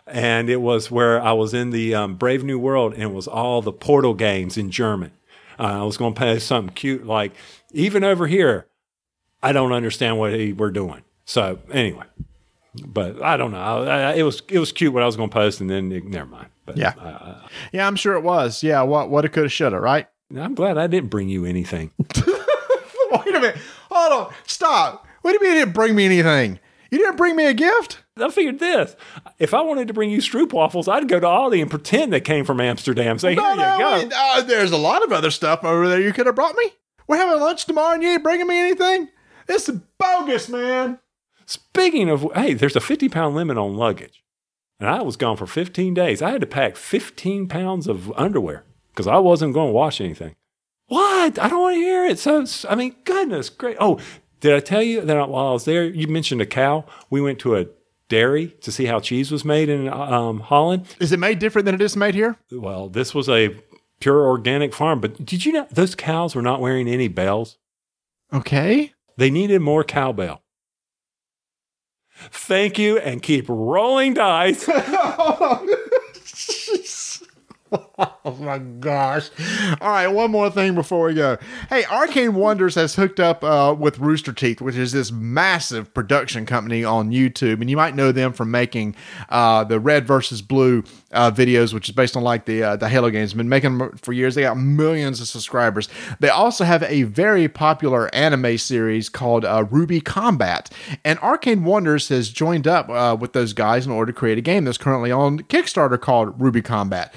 D: and it was where I was in the um, Brave New World, and it was all the Portal games in German. Uh, I was going to post something cute, like even over here, I don't understand what we're doing. So anyway, but I don't know. I, I, it was it was cute what I was going to post, and then it, never mind. But
C: Yeah.
D: I,
C: Yeah, I'm sure it was. Yeah, what what it could have, should have, right?
D: I'm glad I didn't bring you anything.
C: Wait a minute. Hold on. Stop. What do you mean you didn't bring me anything? You didn't bring me a gift?
D: I figured this: if I wanted to bring you Stroop waffles, I'd go to Aldi and pretend they came from Amsterdam. Say,
C: No,
D: here
C: no,
D: you go.
C: wait. Uh, there's a lot of other stuff over there you could have brought me. We're having lunch tomorrow and you ain't bringing me anything? This is bogus, man.
D: Speaking of, hey, there's a 50 pound limit on luggage. And I was gone for 15 days. I had to pack 15 pounds of underwear because I wasn't going to wash anything. What? I don't want to hear it. So, I mean, goodness great. Oh, did I tell you that while I was there, you mentioned a cow? We went to a dairy to see how cheese was made in um, Holland.
C: Is it made different than it is made here?
D: Well, this was a pure organic farm, but did you know those cows were not wearing any bells?
C: Okay.
D: They needed more cowbell. Thank you and keep rolling dice.
C: Oh my gosh. All right, one more thing before we go. Hey, Arcane Wonders has hooked up uh, with Rooster Teeth, which is this massive production company on YouTube. And you might know them from making uh, the Red versus Blue uh, videos, which is based on like the, uh, the Halo games. Been making them for years. They got millions of subscribers. They also have a very popular anime series called uh, RWBY Combat. And Arcane Wonders has joined up uh, with those guys in order to create a game that's currently on Kickstarter called RWBY Combat.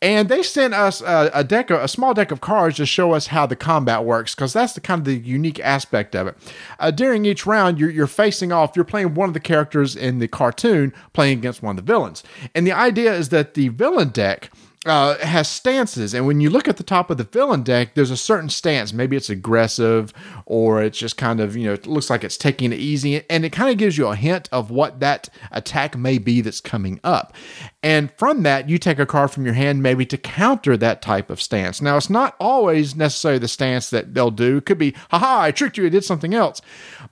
C: And they sent us a, a deck, a small deck of cards to show us how the combat works, because that's the kind of the unique aspect of it. Uh, during each round, you're, you're facing off. You're playing one of the characters in the cartoon, playing against one of the villains. And the idea is that the villain deck uh, has stances, and when you look at the top of the villain deck, there's a certain stance. Maybe it's aggressive, or it's just kind of you know it looks like it's taking it easy, and it kind of gives you a hint of what that attack may be that's coming up. And from that, you take a card from your hand, maybe to counter that type of stance. Now, it's not always necessarily the stance that they'll do. It could be, haha, I tricked you, I did something else.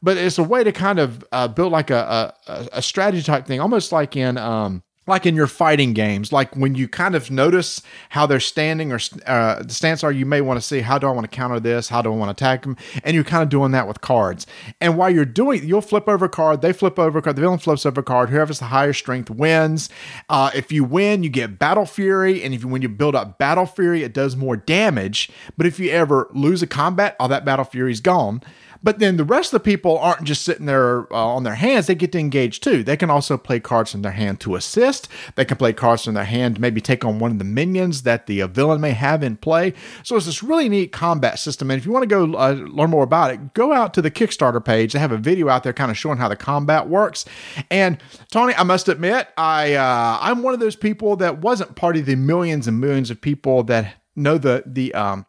C: But it's a way to kind of uh, build like a, a, a strategy type thing, almost like in um, like in your fighting games, like when you kind of notice how they're standing or uh, the stance are, you may want to see how do I want to counter this? How do I want to attack them? And you're kind of doing that with cards. And while you're doing, you'll flip over a card, they flip over a card, the villain flips over a card. Whoever's the higher strength wins. Uh, if you win, you get Battle Fury, and if you when you build up Battle Fury, it does more damage. But if you ever lose a combat, all that Battle Fury is gone. But then the rest of the people aren't just sitting there uh, on their hands, they get to engage too. They can also play cards in their hand to assist. They can play cards in their hand maybe take on one of the minions that the uh, villain may have in play. So it's this really neat combat system. And if you want to go uh, learn more about it, go out to the Kickstarter page. They have a video out there kind of showing how the combat works. And Tony, I must admit, I uh, I'm one of those people that wasn't part of the millions and millions of people that know the the um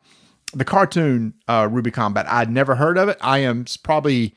C: the cartoon uh, RWBY Combat. I'd never heard of it. I am probably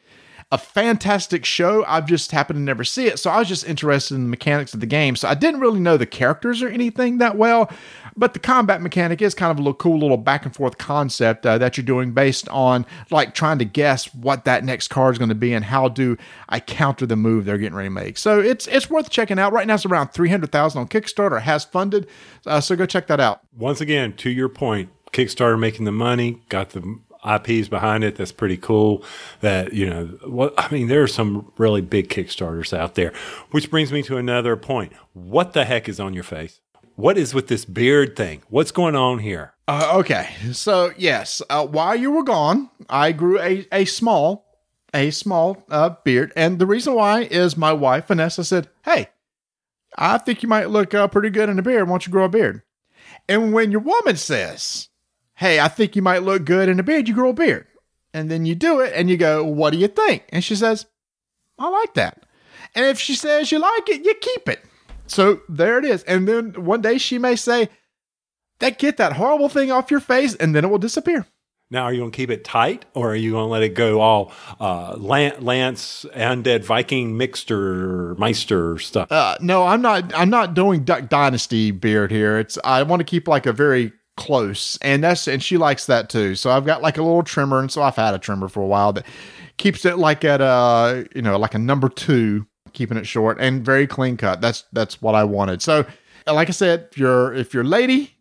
C: a fantastic show. I've just happened to never see it. So I was just interested in the mechanics of the game. So I didn't really know the characters or anything that well, but the combat mechanic is kind of a little cool little back and forth concept uh, that you're doing based on like trying to guess what that next card is going to be and how do I counter the move they're getting ready to make. So it's it's worth checking out. Right now it's around 300,000 on Kickstarter, has funded. Uh, so go check that out.
D: Once again, to your point, Kickstarter making the money, got the IPs behind it. That's pretty cool. That, you know, what I mean, there are some really big Kickstarters out there, which brings me to another point. What the heck is on your face? What is with this beard thing? What's going on here?
C: Uh, okay. So, yes, uh, while you were gone, I grew a, a small, a small uh, beard. And the reason why is my wife, Vanessa, said, Hey, I think you might look uh, pretty good in a beard. Why don't you grow a beard? And when your woman says, hey, I think you might look good in a beard. You grow a beard. And then you do it and you go, what do you think? And she says, I like that. And if she says you like it, you keep it. So there it is. And then one day she may say, that get that horrible thing off your face, and then it will disappear.
D: Now, are you going to keep it tight, or are you going to let it go all uh, Lance, Undead Viking Mixter Meister stuff?
C: Uh, no, I'm not. I'm not doing Duck Dynasty beard here. It's I want to keep like a very close. And that's and she likes that too. So i've got like a little trimmer. And so i've had a trimmer for a while that keeps it like at a you know like a number two keeping it short and very clean cut. That's that's what i wanted. So uh, like i said if you're if your lady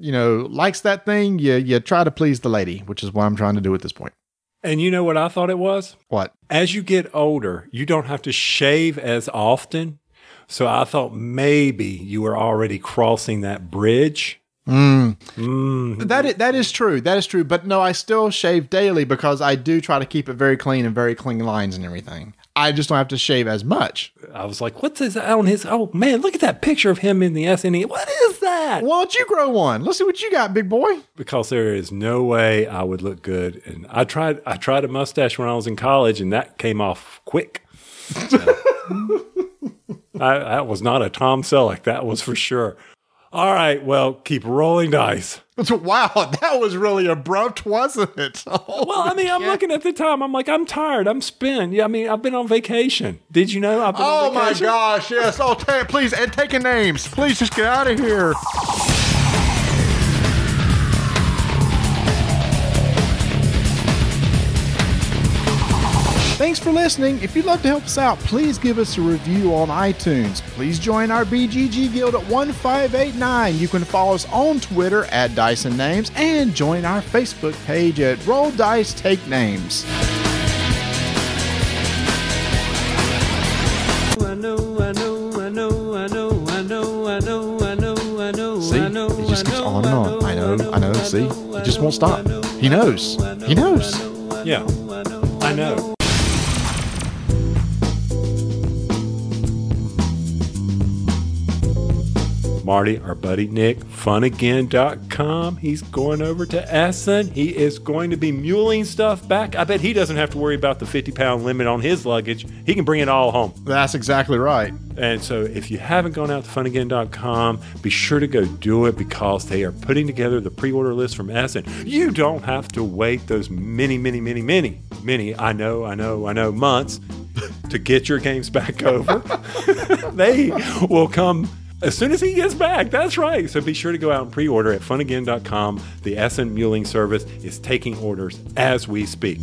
C: you know likes that thing you you try to please the lady which is what i'm trying to do at this point. point.
D: And you know what i thought it was?
C: What?
D: As you get older you don't have to shave as often. So i thought maybe you were already crossing that bridge
C: Mm. Mm. That is, that is true. That is true. But no, I still shave daily because I do try to keep it very clean and very clean lines and everything. I just don't have to shave as much.
D: I was like, "What's this on his? Oh man, look at that picture of him in the SNE. What is that?
C: Why don't you grow one? Let's see what you got, big boy."
D: Because there is no way I would look good, and I tried. I tried a mustache when I was in college, and that came off quick. I, that was not a Tom Selleck. That was for sure. All right, well, keep rolling dice.
C: Wow, that was really abrupt, wasn't it?
D: Oh, well, I mean, I'm looking at the time. I'm like, I'm tired. I'm spent. Yeah, I mean, I've been on vacation. Did you know? I've been
C: oh my gosh, yes. Oh, t- please, and taking names. Please just get out of here. Thanks for listening. If you'd love to help us out, please give us a review on iTunes. Please join our BGG Guild at 1589. You can follow us on Twitter at Dyson Names and join our Facebook page at Roll Dice Take Names. See, it just goes on and on. I know, I know. See, he just won't stop. He knows. He knows.
D: Yeah, I know. Marty, our buddy Nick, funagain.com. He's going over to Essen. He is going to be muling stuff back. I bet he doesn't have to worry about the 50 pound limit on his luggage. He can bring it all home.
C: That's exactly right.
D: And so if you haven't gone out to funagain.com, be sure to go do it because they are putting together the pre order list from Essen. You don't have to wait those many, many, many, many, many, I know, I know, I know, months to get your games back over. they will come as soon as he gets back. That's right. So be sure to go out and pre order at funagain.com. The Essen Muling service is taking orders as we speak.